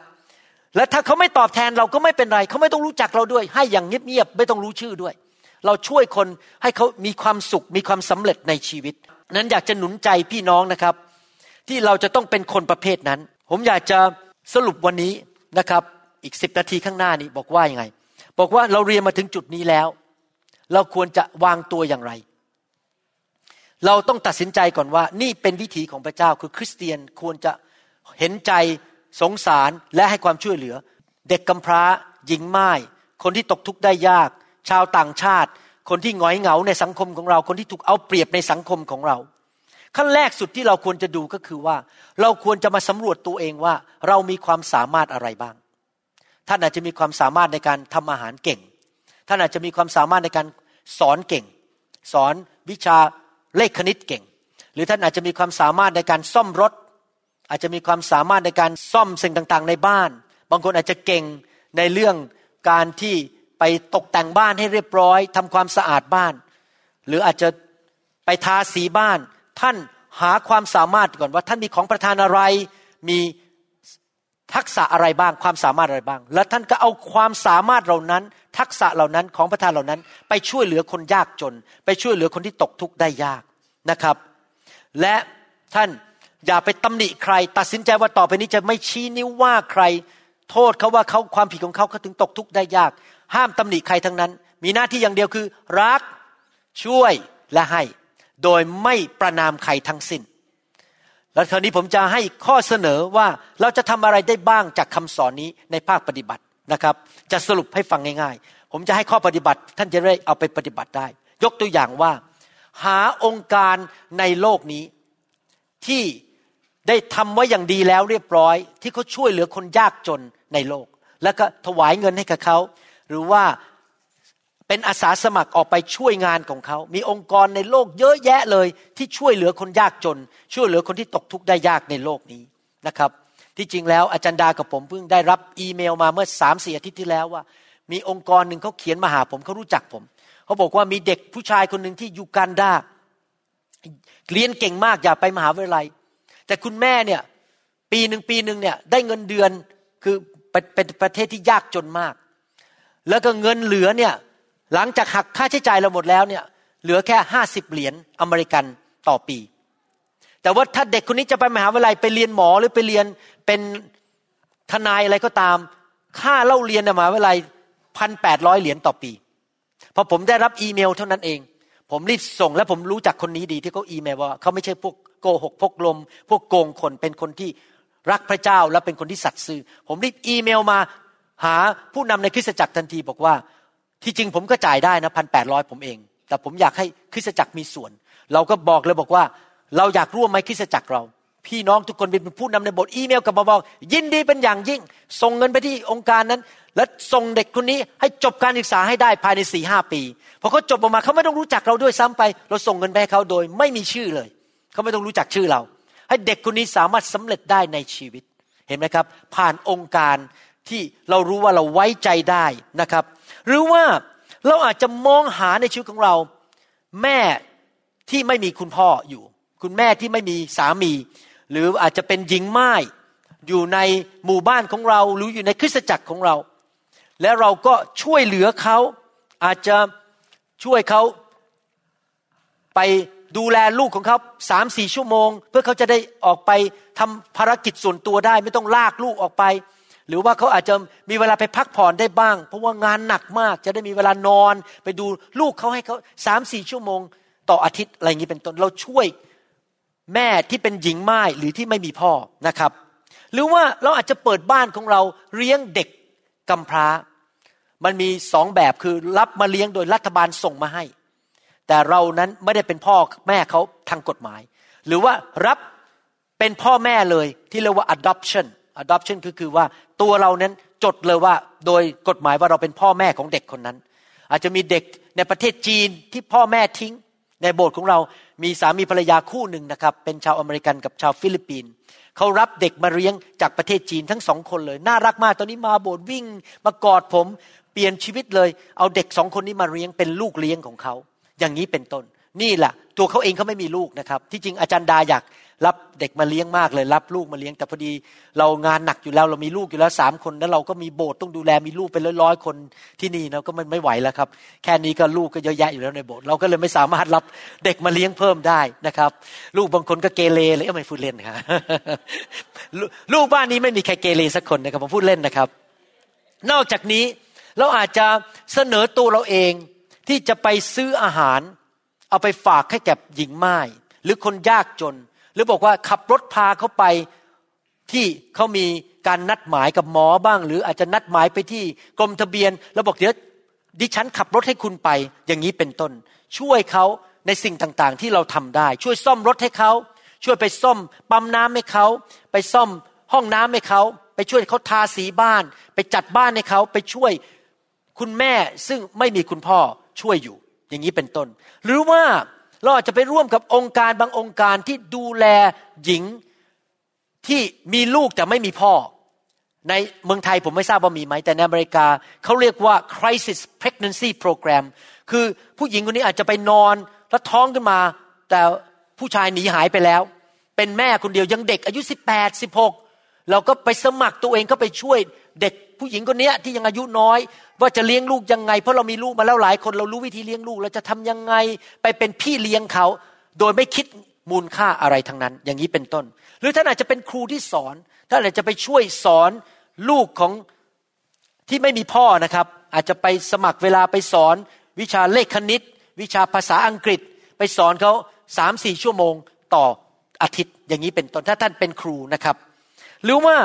และถ้าเขาไม่ตอบแทนเราก็ไม่เป็นไร เขาไม่ต้องรู้จักเราด้วย ให้อย่างเงียบๆไม่ต้องรู้ชื่อด้วย เราช่วยคนให้เขามีความสุขมีความสำเร็จในชีวิต นั้นอยากจะหนุนใจพี่น้องนะครับ ที่เราจะต้องเป็นคนประเภทนั้น ผมอยากจะสรุปวันนี้นะครับอีกสิบนาทีข้างหน้านี้บอกว่ายังไง บอกว่าเราเรียนมาถึงจุดนี้แล้ว เราควรจะวางตัวอย่างไร เราต้องตัดสินใจก่อนว่า นี่เป็นวิถีของพระเจ้าคือคริสเตียนควรจะเห็นใจสงสารและให้ความช่วยเหลือ เด็กกำพร้า หญิงไม้คนที่ตกทุกข์ได้ยาก ชาวต่างชาติ คนที่หงอยเหงาในสังคมของเรา คนที่ถูกเอาเปรียบในสังคมของเรา ขั้นแรกสุดที่เราควรจะดูก็คือว่า เราควรจะมาสำรวจตัวเองว่า เรามีความสามารถอะไรบ้าง ท่านอาจจะมีความสามารถในการทำอาหารเก่ง ท่านอาจจะมีความสามารถในการ สอนเก่ง สอนวิชาเลขคณิตเก่ง หรือท่านอาจจะมีความสามารถในการซ่อมรถ อาจจะมีความสามารถในการซ่อมสิ่งต่างๆ ในบ้าน บางคนอาจจะเก่งในเรื่องการที่ไปตกแต่งบ้านให้เรียบร้อยทำความสะอาดบ้าน หรืออาจจะไปทาสีบ้าน ท่านหาความสามารถก่อนว่าท่านมีของประทานอะไรมี ทักษะอะไรบ้างความสามารถอะไรบ้าง แล้วท่านก็เอาความสามารถเหล่านั้น ทักษะเหล่านั้นของประทานเหล่านั้น ไปช่วยเหลือคนยากจน ไปช่วยเหลือคนที่ตกทุกข์ได้ยากนะครับ และท่านอย่าไปตำหนิใคร ตัดสินใจว่าต่อไปนี้จะไม่ชี้นิ้วว่าใคร โทษเขาว่าเขาความผิดของเขาเขาถึงตกทุกข์ได้ยาก ห้ามตำหนิใครทั้งนั้น มีหน้าที่อย่างเดียวคือ รักช่วยและให้ โดยไม่ประนามใครทั้งสิ้น แล้วคราวนี้ผมจะให้ข้อเสนอว่าเราจะทำอะไรได้บ้างจากคำสอนนี้ในภาคปฏิบัตินะครับ จะสรุปให้ฟังง่ายๆ ผมจะให้ข้อปฏิบัติ ท่านจะได้เอาไปปฏิบัติได้ ยกตัวอย่างว่า หาองค์การในโลกนี้ ที่ได้ทำไว้อย่างดีแล้วเรียบร้อย ที่เขาช่วยเหลือคนยากจนในโลก แล้วก็ถวายเงินให้กับเขา หรือว่า เป็นอาสาสมัครออกไปช่วยงานของเขา มีองค์กรในโลกเยอะแยะเลย ที่ช่วยเหลือคนยากจน ช่วยเหลือคนที่ตกทุกข์ได้ยากในโลกนี้นะครับ ที่จริงแล้วอาจารย์ดากับผมเพิ่งได้รับอีเมลมาเมื่อสามสี่อาทิตย์ที่แล้วว่า มีองค์กรหนึ่งเขาเขียนมาหาผมเขารู้จักผมเขาบอกว่ามีเด็กผู้ชายคนหนึ่งที่ยูกันดาเรียนเก่งมากอยากไปมหาวิทยาลัย แต่คุณแม่เนี่ยปีหนึ่งปีหนึ่งเนี่ยได้เงินเดือนคือเป็นประเทศที่ยากจนมาก แล้วก็เงินเหลือเนี่ย หลังจากหักค่าใช้จ่ายเราหมดแล้วเนี่ยเหลือแค่ห้าสิบเหรียญอเมริกันต่อปี แต่ว่าถ้าเด็กคนนี้จะไปมหาวิทยาลัยไปเรียนหมอหรือไปเรียนเป็นทนายอะไรก็ตาม ค่าเล่าเรียนมหาวิทยาลัยพันแปดร้อยเหรียญต่อปีพอผมได้รับอีเมลเท่านั้นเอง ผมรีบส่งและผมรู้จักคนนี้ดีที่เขาอีเมลว่าเขาไม่ใช่พวกโกหกพกลม พวกโกงคนเป็นคนที่รักพระเจ้าและเป็นคนที่สัตย์ซื่อ ผมรีบอีเมลมาหาผู้นำในคริสตจักรทันทีบอกว่า ที่จริงผมก็จ่ายได้นะพันแปดร้อยผมเอง แต่ผมอยากให้คริสตจักรมีส่วน เราก็บอกเลยบอกว่า เราอยากร่วมไหมคริสตจักรเรา พี่น้องทุกคนเป็นผู้นำในบทอีเมลกับมาบอกยินดีเป็นอย่างยิ่ง ส่งเงินไปที่องค์การนั้น และส่งเด็กคนนี้ให้จบการศึกษาให้ได้ภายในสี่ห้าปีพอเขาจบออกมาเขาไม่ต้องรู้จักเราด้วยซ้ำไป เราส่งเงินไปให้เขาโดยไม่มีชื่อเลยเขาไม่ต้องรู้จักชื่อเรา ให้เด็กคนนี้สามารถสำเร็จได้ในชีวิตเห็นไหมครับ ผ่านองค์การที่เรารู้ว่าเราไว้ใจได้นะครับ หรือว่าเราอาจจะมองหาในชีวิตของเรา แม่ที่ไม่มีคุณพ่ออยู่ คุณแม่ที่ไม่มีสามี หรืออาจจะเป็นหญิงไม้อยู่ในหมู่บ้านของเราหรืออยู่ในคริสตจักรของเรา และเราก็ช่วยเหลือเขาอาจจะช่วยเขาไปดูแลลูกของเขาสามสี่ชั่วโมง เพื่อเขาจะได้ออกไปทำภารกิจส่วนตัวได้ ไม่ต้องลากลูกออกไป หรือว่าเขาอาจจะมีเวลาไปพักผ่อนได้บ้าง เพราะว่างานหนักมากจะได้มีเวลานอน ไปดูลูกเขาให้เขาสามสี่ชั่วโมง ต่ออาทิตย์อะไรอย่างนี้เป็นต้นเราช่วยแม่ที่เป็นหญิงไม้หรือที่ไม่มีพ่อนะครับ หรือว่าเราอาจจะเปิดบ้านของเราเลี้ยงเด็กกำพร้า มันมีสองแบบคือรับมาเลี้ยงโดยรัฐบาลส่งมาให้ แต่เรานั้นไม่ได้เป็นพ่อแม่เขาทางกฎหมาย หรือว่ารับเป็นพ่อแม่เลยที่เรียกว่า adoption adoption ก็คือว่าตัวเรานั้นจดเลยว่าโดยกฎหมายว่าเราเป็นพ่อแม่ของเด็กคนนั้น อาจจะมีเด็กในประเทศจีนที่พ่อแม่ทิ้ง ในโบสถ์ของเรามีสามีภรรยาคู่หนึ่งนะครับ เป็นชาวอเมริกันกับชาวฟิลิปปินส์เขารับเด็กมาเลี้ยงจากประเทศจีนทั้งสองคนเลย น่ารักมากตอนนี้มาโบสถ์วิ่งมากอดผม เปลี่ยนชีวิตเลย เอาเด็กสองคนนี้มาเลี้ยงเป็นลูกเลี้ยงของเขาอย่างนี้เป็นต้นนี่แหละตัวเขาเองเขาไม่มีลูกนะครับ ที่จริงอาจารย์ดาอยาก รับเด็กมาเลี้ยงมากเลย รับลูกมาเลี้ยง แต่พอดีเรางานหนักอยู่แล้วเรามีลูกอยู่แล้วสามคน แล้วเราก็มีโบสถ์ต้องดูแลมีลูกเป็นร้อยๆคนที่นี่เราก็มันไม่ไหวแล้วครับ แค่นี้ก็ลูกก็เยอะแยะอยู่แล้วในโบสถ์เราก็เลยไม่สามารถรับเด็กมาเลี้ยงเพิ่มได้นะครับ ลูกบางคนก็เกเรเลยไม่พูดเล่นครับลูกบ้านนี้ไม่มีใครเกเรสักคนนะครับผมพูดเล่นนะครับ นอกจากนี้เราอาจจะเสนอตัวเราเองที่จะไปซื้ออาหาร เอาไปฝากให้แก่หญิงไม้หรือคนยากจน หรือบอกว่าขับรถพาเขาไปที่เขามีการนัดหมายกับหมอบ้าง หรืออาจจะนัดหมายไปที่กรมทะเบียน แล้วบอกเดี๋ยวดิฉันขับรถให้คุณไปอย่างนี้เป็นต้น ช่วยเขาในสิ่งต่างๆ ที่เราทำได้ ช่วยซ่อมรถให้เขาช่วยไปซ่อมปั๊มน้ำให้เขาไปซ่อมห้องน้ำให้เขาไปช่วยเขาทาสีบ้าน ไปจัดบ้านให้เขาไปช่วยคุณแม่ซึ่งไม่มีคุณพ่อช่วยอยู่ อย่างนี้เป็นต้น หรือว่า เราอาจจะไปร่วมกับองค์การบางองค์การที่ดูแลหญิงที่มีลูกแต่ไม่มีพ่อ ในเมืองไทยผมไม่ทราบว่ามีไหม แต่ในอเมริกาเขาเรียกว่า crisis pregnancy program คือผู้หญิงคนนี้อาจจะไปนอนแล้วท้องขึ้นมา แต่ผู้ชายหนีหายไปแล้ว เป็นแม่คนเดียวยังเด็กอายุ 18 16 เราก็ไปสมัครตัวเองก็ไปช่วย เด็กผู้หญิงคนนี้ที่ยังอายุน้อย ว่าจะเลี้ยงลูกยังไง เพราะเรามีลูกมาแล้วหลายคนเรารู้วิธีเลี้ยงลูกเราจะทำยังไงไปเป็นพี่เลี้ยงเขา โดยไม่คิดมูลค่าอะไรทั้งนั้น อย่างนี้เป็นต้น หรือท่านอาจจะเป็นครูที่สอนท่านอาจจะไปช่วยสอนลูกของที่ไม่มีพ่อนะครับ อาจจะไปสมัครเวลาไปสอน วิชาเลขคณิต วิชาภาษาอังกฤษ ไปสอนเขาสามสี่ชั่วโมงต่ออาทิตย์อย่างนี้เป็นต้นถ้าท่านเป็นครูนะครับ หรือว่า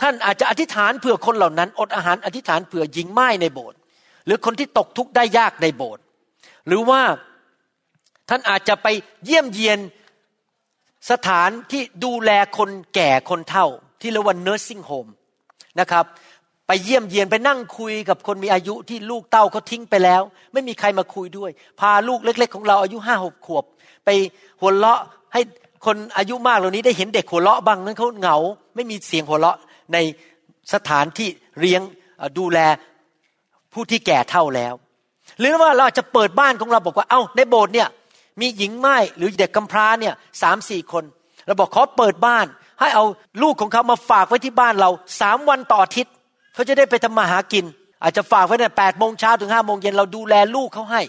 ท่านอาจจะอธิษฐานเผื่อคนเหล่านั้น อดอาหารอธิษฐานเผื่อหญิงไม้ในโบสถ์หรือคนที่ตกทุกข์ได้ยากในโบสถ์หรือว่าท่านอาจจะไปเยี่ยมเยียนสถานที่ดูแลคนแก่คนเฒ่า ที่เรียกว่า nursing home นะครับ ไปเยี่ยมเยียนไปนั่งคุยกับคนมีอายุที่ลูกเต้าเขาทิ้งไปแล้ว ไม่มีใครมาคุยด้วย พาลูกเล็ก ๆ ของเราอายุห้าหกขวบ ไปหัวเราะให้คนอายุมากเหล่านี้ได้เห็นเด็กหัวเราะบ้างนั้นเขาเหงา ไม่มีเสียงหัวเราะ ในสถานที่เลี้ยงดูแลผู้ที่แก่เท่าแล้ว หรือว่าเราจะเปิดบ้านของเราบอกว่าเอา้าในโบสถ์เนี่ยมีหญิงไม้หรือเด็กกำพร้าเนี่ยสามสี่คนเราบอกขอเปิดบ้าน ให้เอาลูกของเขามาฝากไว้ที่บ้านเราสามวันต่ออาทิตย์เขาจะได้ไปทำมาหากิน อาจจะฝากไว้ในแปดโมงเช้าถึงห้าโมงเย็นเราดูแลลูกเขาให้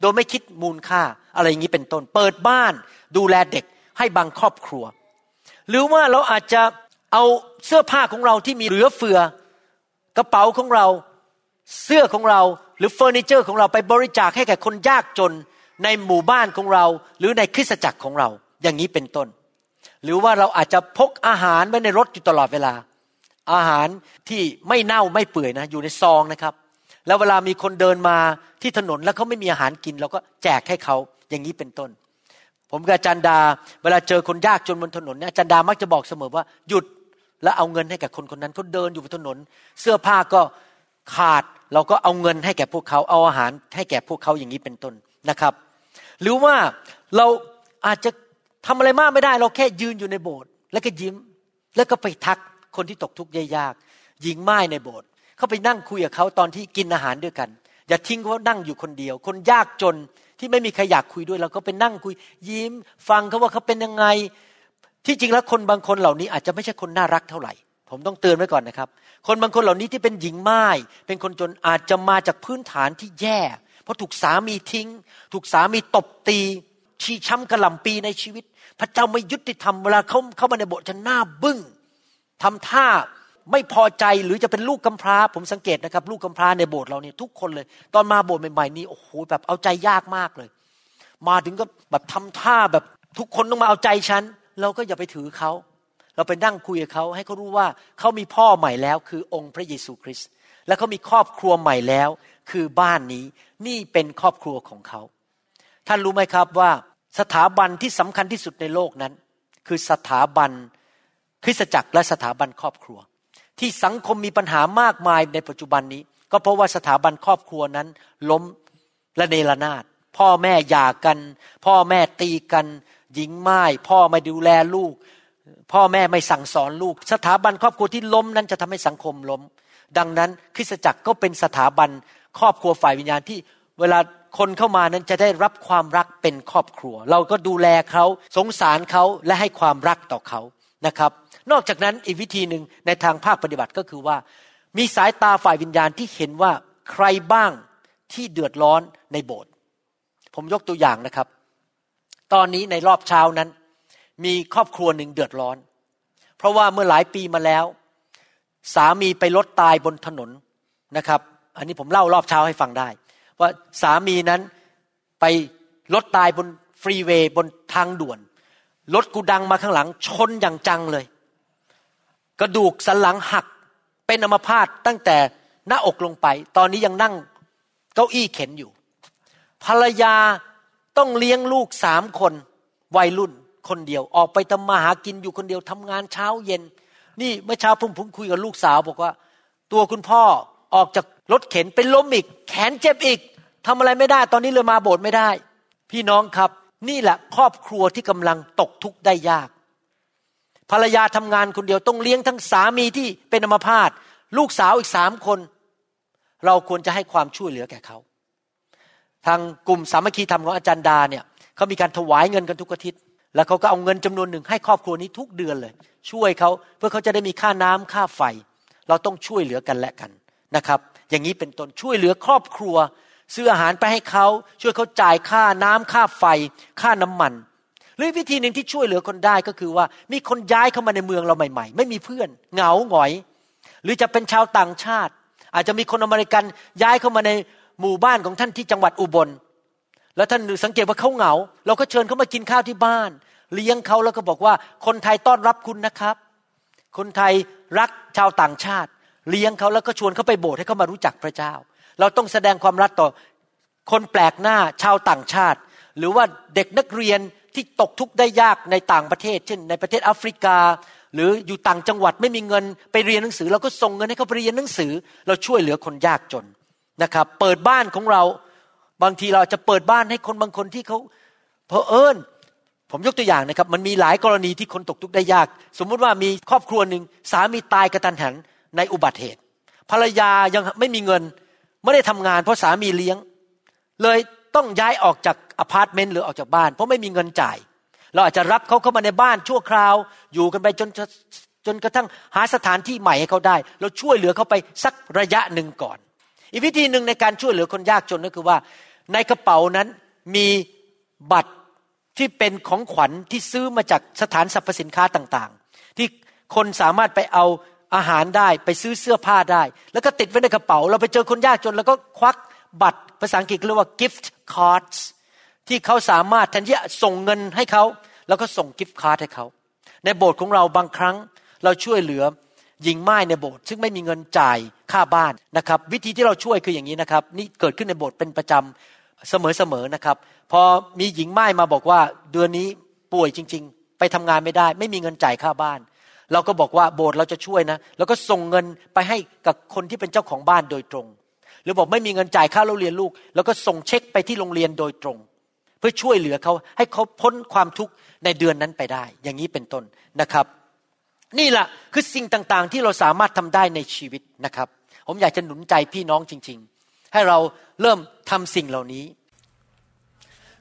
โดยไม่คิดมูลค่าอะไรอย่างนี้เป็นต้น เปิดบ้าน ดูแลเด็กให้บางครอบครัว หรือว่าเราอาจจะ เอาเสื้อผ้าของเราที่มีเหลือเฟือกระเป๋าของเราเสื้อของเราหรือเฟอร์นิเจอร์ของเราไปบริจาคให้แก่คนยากจนในหมู่บ้านของเรา หรือในคริสตจักรของเรา อย่างนี้เป็นต้น หรือว่าเราอาจจะพกอาหารไว้ในรถอยู่ตลอดเวลา อาหารที่ไม่เน่าไม่เปื่อยนะ อยู่ในซองนะครับ แล้วเวลามีคนเดินมาที่ถนนแล้วเขาไม่มีอาหารกิน เราก็แจกให้เขาอย่างนี้เป็นต้น ผมกับจารย์ดา เวลาเจอคนยากจนบนถนนเนี่ยจารย์ดามักจะบอกเสมอว่าหยุด แล้วเอาเงินให้แกับคนคนนั้นเขาเดินอยู่บนถนน เสื้อผ้าก็ขาดเราก็เอาเงินให้แก่พวกเขาเอาอาหารให้แก่พวกเขาอย่างนี้เป็นต้นนะครับ หรือว่าเราอาจจะทำอะไรมากไม่ได้ เราแค่ยืนอยู่ในโบสถ์แล้วก็ยิ้ม แล้วก็ไปทักคนที่ตกทุกข์ยากหญิงไม้ในโบสถ์เขาไปนั่งคุยกับเขาตอนที่กินอาหารด้วยกัน อย่าทิ้งเขานั่งอยู่คนเดียว คนยากจนที่ไม่มีใครอยากคุยด้วย เราก็ไปนั่งคุยยิ้ม ฟังเขาว่าเขาเป็นยังไง ที่จริงแล้วคนบางคนเหล่านี้อาจจะไม่ใช่คนน่ารักเท่าไหร่ ผมต้องเตือนไว้ก่อนนะครับ คนบางคนเหล่านี้ที่เป็นหญิงไม้เป็นคนจนอาจจะมาจากพื้นฐานที่แย่ เพราะถูกสามีทิ้ง ถูกสามีตบตี ชีช้ำกระหล่ำปีในชีวิต พระเจ้าไม่ยุติธรรมเวลาเขาเข้ามาในโบสถ์จะหน้าบึ้งทำท่าไม่พอใจหรือจะเป็นลูกกำพร้า ผมสังเกตนะครับ ลูกกำพร้าในโบสถ์เราเนี่ยทุกคนเลย ตอนมาโบสถ์ใหม่ๆนี้โอ้โหแบบเอาใจยากมากเลย มาถึงก็แบบทำท่าแบบทุกคนต้องมาเอาใจฉัน เราก็อย่าไปถือเขา เราไปนั่งคุยกับเขาให้เขารู้ว่าเขามีพ่อใหม่แล้ว คือองค์พระเยซูคริสต์และเขามีครอบครัวใหม่แล้ว คือบ้านนี้นี่เป็นครอบครัวของเขา ท่านรู้ไหมครับว่าสถาบันที่สำคัญที่สุดในโลกนั้น คือสถาบันคริสตจักรและสถาบันครอบครัว ที่สังคมมีปัญหามากมายในปัจจุบันนี้ ก็เพราะว่าสถาบันครอบครัวนั้น ล้มและเนรนาศพ่อแม่หย่ากัน พ่อแม่ตีกัน หญิงไม้พ่อไม่ดูแลลูก พ่อแม่ไม่สั่งสอนลูก สถาบันครอบครัวที่ล้มนั้นจะทำให้สังคมล้ม ดังนั้นคริสตจักรก็เป็นสถาบันครอบครัวฝ่ายวิญญาณที่เวลาคนเข้ามานั้นจะได้รับความรักเป็นครอบครัว เราก็ดูแลเขาสงสารเขาและให้ความรักต่อเขานะครับ นอกจากนั้นอีกวิธีหนึ่งในทางภาคปฏิบัติก็คือว่า มีสายตาฝ่ายวิญญาณที่เห็นว่าใครบ้างที่เดือดร้อนในโบสถ์ผมยกตัวอย่างนะครับ ตอนนี้ในรอบเช้านั้น มีครอบครัวหนึ่งเดือดร้อน เพราะว่าเมื่อหลายปีมาแล้ว สามีไปรถตายบนถนนนะครับ อันนี้ผมเล่ารอบเช้าให้ฟังได้ ว่าสามีนั้นไปรถตายบนฟรีเวย์บนทางด่วนรถกูดังมาข้างหลังชนอย่างจังเลย กระดูกสันหลังหักเป็นอัมพาตตั้งแต่หน้าอกลงไป ตอนนี้ยังนั่งเก้าอี้เข็นอยู่ ภรรยา ต้องเลี้ยงลูกสามคน วัยรุ่นคนเดียว ออกไปทำมาหากินอยู่คนเดียวทำงานเช้าเย็น นี่เมื่อเช้าผมผมคุยกับลูกสาวบอกว่า ตัวคุณพ่อออกจากรถเข็นเป็นล้มอีก แขนเจ็บอีกทำอะไรไม่ได้ ตอนนี้เลยมาโบสถ์ไม่ได้ พี่น้องครับ นี่แหละครอบครัวที่กำลังตกทุกข์ได้ยาก ภรรยาทำงานคนเดียวต้องเลี้ยงทั้งสามีที่เป็นอัมพาตลูกสาวอีกสามคน เราควรจะให้ความช่วยเหลือแก่เขา ทางกลุ่มสามัคคีธรรมของอาจารย์ดาเนี่ยเขามีการถวายเงินกันทุกอาทิตย์ แล้วเขาก็เอาเงินจำนวนหนึ่งให้ครอบครัวนี้ทุกเดือนเลย ช่วยเขาเพื่อเขาจะได้มีค่าน้ำค่าไฟ เราต้องช่วยเหลือกันและกันนะครับ อย่างนี้เป็นต้นช่วยเหลือครอบครัว ซื้ออาหารไปให้เขาช่วยเขาจ่ายค่าน้ำค่าไฟ ค่าน้ำมันหรือวิธีหนึ่งที่ช่วยเหลือคนได้ก็คือว่ามีคนย้ายเข้ามาในเมืองเราใหม่ๆ ไม่มีเพื่อนเหงาหงอย หรือจะเป็นชาวต่างชาติ อาจจะมีคนอเมริกันย้ายเข้ามาใน หมู่บ้านของท่านที่จังหวัดอุบล แล้วท่านสังเกตว่าเขาเหงา เราก็เชิญเขามากินข้าวที่บ้าน เลี้ยงเขาแล้วก็บอกว่าคนไทยต้อนรับคุณนะครับ คนไทยรักชาวต่างชาติ เลี้ยงเขาแล้วก็ชวนเขาไปโบสถ์ให้เขามารู้จักพระเจ้า เราต้องแสดงความรักต่อคนแปลกหน้าชาวต่างชาติ หรือว่าเด็กนักเรียนที่ตกทุกข์ได้ยากในต่างประเทศ เช่น ในประเทศแอฟริกา หรืออยู่ต่างจังหวัดไม่มีเงินไปเรียนหนังสือ เราก็ส่งเงินให้เขาไปเรียนหนังสือ เราช่วยเหลือคนยากจน นะครับเปิดบ้านของเราบางทีเราจะเปิดบ้านให้คนบางคนที่เขาเพอเอิญผมยกตัวอย่างนะครับมันมีหลายกรณีที่คนตกทุกข์ได้ยาก สมมุติว่ามีครอบครัวหนึ่งสามีตายกะทันหันในอุบัติเหตุ ภรรยายังไม่มีเงินไม่ได้ทำงานเพราะสามีเลี้ยง เลยต้องย้ายออกจากอพาร์ตเมนต์หรือออกจากบ้าน เพราะไม่มีเงินจ่าย เราอาจจะรับเขาเข้ามาในบ้านชั่วคราว อยู่กันไปจนจนกระทั่งหาสถานที่ใหม่ให้เขาได้ เราช่วยเหลือเขาไปสักระยะหนึ่งก่อน อีกวิธีหนึ่งในการช่วยเหลือคนยากจนก็คือว่า ในกระเป๋านั้นมีบัตรที่เป็นของขวัญที่ซื้อมาจากสถานสรรพสินค้าต่างๆ ที่คนสามารถไปเอาอาหารได้ไปซื้อเสื้อผ้าได้ แล้วก็ติดไว้ในกระเป๋า เราไปเจอคนยากจน แล้วก็ควักบัตรภาษาอังกฤษเรียกว่า gift cards ที่เขาสามารถแทนที่จะส่งเงินให้เขา แล้วก็ส่ง gift card ให้เขา ในโบสถ์ของเราบางครั้งเราช่วยเหลือ หญิงไม้ในโบสถ์ซึ่งไม่มีเงินจ่ายค่าบ้านนะครับ วิธีที่เราช่วยคืออย่างนี้นะครับ นี่เกิดขึ้นในโบสถ์เป็นประจำเสมอๆนะครับ พอมีหญิงไม้มาบอกว่าเดือนนี้ป่วยจริง ๆ ไปทำงานไม่ได้ ไม่มีเงินจ่ายค่าบ้าน เราก็บอกว่าโบสถ์เราจะช่วยนะ แล้วก็ส่งเงินไปให้กับคนที่เป็นเจ้าของบ้านโดยตรง หรือบอกไม่มีเงินจ่ายค่าเรียนลูก แล้วก็ส่งเช็คไปที่โรงเรียนโดยตรง เพื่อช่วยเหลือเขาให้เขาพ้นความทุกข์ในเดือนนั้นไปได้ อย่างนี้เป็นต้นนะครับ นี่แหละคือสิ่งต่างๆ ที่เราสามารถทำได้ในชีวิตนะครับ ผมอยากจะหนุนใจพี่น้องจริง ๆ ให้เราเริ่มทำสิ่งเหล่านี้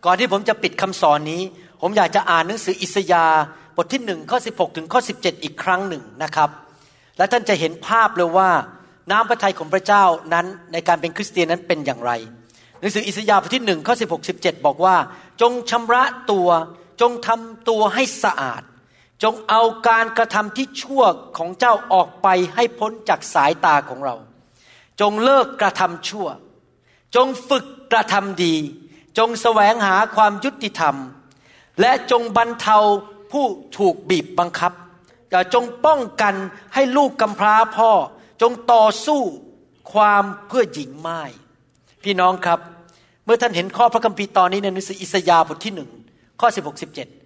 ก่อนที่ผมจะปิดคำสอนนี้ ผมอยากจะอ่านหนังสืออิสยาห์บทที่หนึ่งข้อ16 ถึงข้อ 17 อีกครั้งหนึ่งนะครับ และท่านจะเห็นภาพเลยว่าน้ำพระทัยของพระเจ้านั้นในการเป็นคริสเตียนนั้นเป็นอย่างไร หนังสืออิสยาห์บทที่หนึ่งข้อ16 17บอกว่า จงชำระตัวจงทำตัวให้สะอาด จงเอาการกระทำที่ชั่วของเจ้าออกไปให้พ้นจากสายตาของเรา จงเลิกกระทำชั่ว จงฝึกกระทำดี จงแสวงหาความยุติธรรม และจงบรรเทาผู้ถูกบีบบังคับอย่าจงป้องกันให้ลูกกำพร้าพ่อ จงต่อสู้ความเพื่อหญิงไม้พี่น้องครับ เมื่อท่านเห็นข้อพระคัมภีร์ตอนนี้ในหนังสืออิสยาห์บทที่หนึ่งข้อ16 17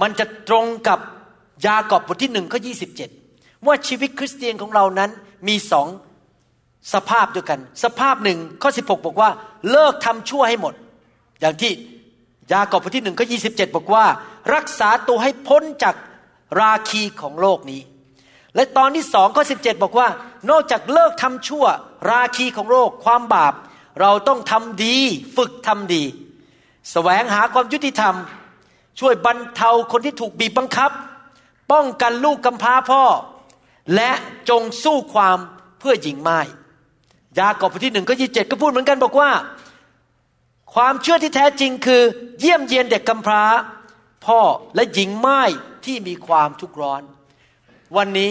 มันจะตรงกับยากอบบทที่หนึ่งข้อ27ว่าชีวิตคริสเตียนของเรานั้นมีสองสภาพด้วยกัน สภาพหนึ่งข้อ 16 บอกว่า เลิกทำชั่วให้หมด อย่างที่ยากอบบทที่หนึ่งข้อ27บอกว่า รักษาตัวให้พ้นจากราคีของโลกนี้ และตอนที่สองข้อ17บอกว่า นอกจากเลิกทำชั่ว ราคีของโลกความบาป เราต้องทำดี ฝึกทำดีสแสวงหาความยุติธรรม ช่วยบรรเทาคนที่ถูกบีบบังคับ ป้องกันลูกกำพร้าพ่อ และจงสู้ความเพื่อหญิงไม้ยากอบบทที่หนึ่งก็ยี่เจ็ดก็พูดเหมือนกันบอกว่า ความเชื่อที่แท้จริงคือ เยี่ยมเยียนเด็กกำพร้า พ่อและหญิงไม้ที่มีความทุกข์ร้อน วันนี้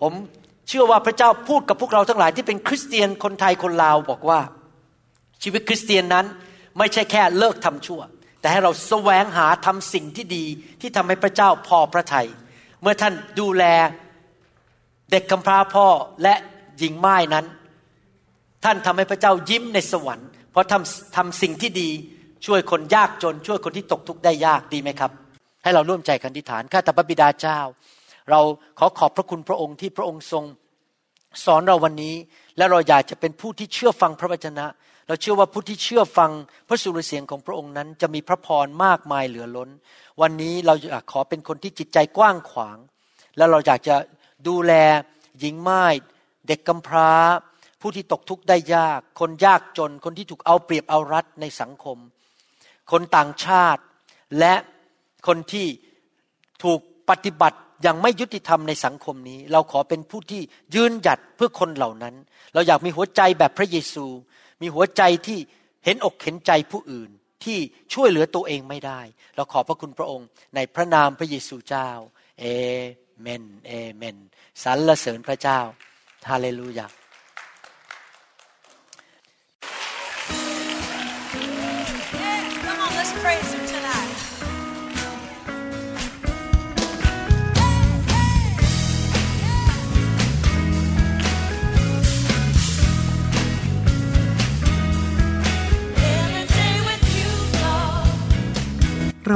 ผมเชื่อว่าพระเจ้าพูดกับพวกเราทั้งหลายที่เป็นคริสเตียนคนไทยคนลาวบอกว่า ชีวิตคริสเตียนนั้นไม่ใช่แค่เลิกทำชั่ว แต่ให้เราแสวงหาทำสิ่งที่ดีที่ทำให้พระเจ้าพอพระทยัยเมื่อท่านดูแลเด็กกำพร้าพ่อและหญิงไม้นั้น ท่านทำให้พระเจ้ายิ้มในสวรรค์ เพราะทำทำสิ่งที่ดีช่วยคนยากจน ช่วยคนที่ตกทุกข์ได้ยากดีไหมครับ ให้เราร่วมใจกันทิฐานข้าแต่พระบิดาเจ้า เราขอขอบพระคุณพระองค์ที่พระองค์ทรง สอนเราวันนี้และเราอยากจะเป็นผู้ที่เชื่อฟังพระวจนะ เราเชื่อว่าผู้ที่เชื่อฟังพระสุรเสียงของพระองค์นั้น จะมีพระพรมากมายเหลือล้น วันนี้เราอยากขอเป็นคนที่จิตใจกว้างขวาง และเราอยากจะดูแลหญิงไม้เด็กกำพร้า ผู้ที่ตกทุกข์ได้ยาก คนยากจน คนที่ถูกเอาเปรียบเอารัดในสังคม คนต่างชาติ และคนที่ถูกปฏิบัติอย่างไม่ยุติธรรมในสังคมนี้ เราขอเป็นผู้ที่ยืนหยัดเพื่อคนเหล่านั้น เราอยากมีหัวใจแบบพระเยซู มีหัวใจที่เห็นอกเห็นใจผู้อื่นที่ช่วยเหลือตัวเองไม่ได้ เราขอพระคุณพระองค์ในพระนามพระเยซูเจ้า เอเมน เอเมนสรรเสริญพระเจ้า ฮาเลลูยา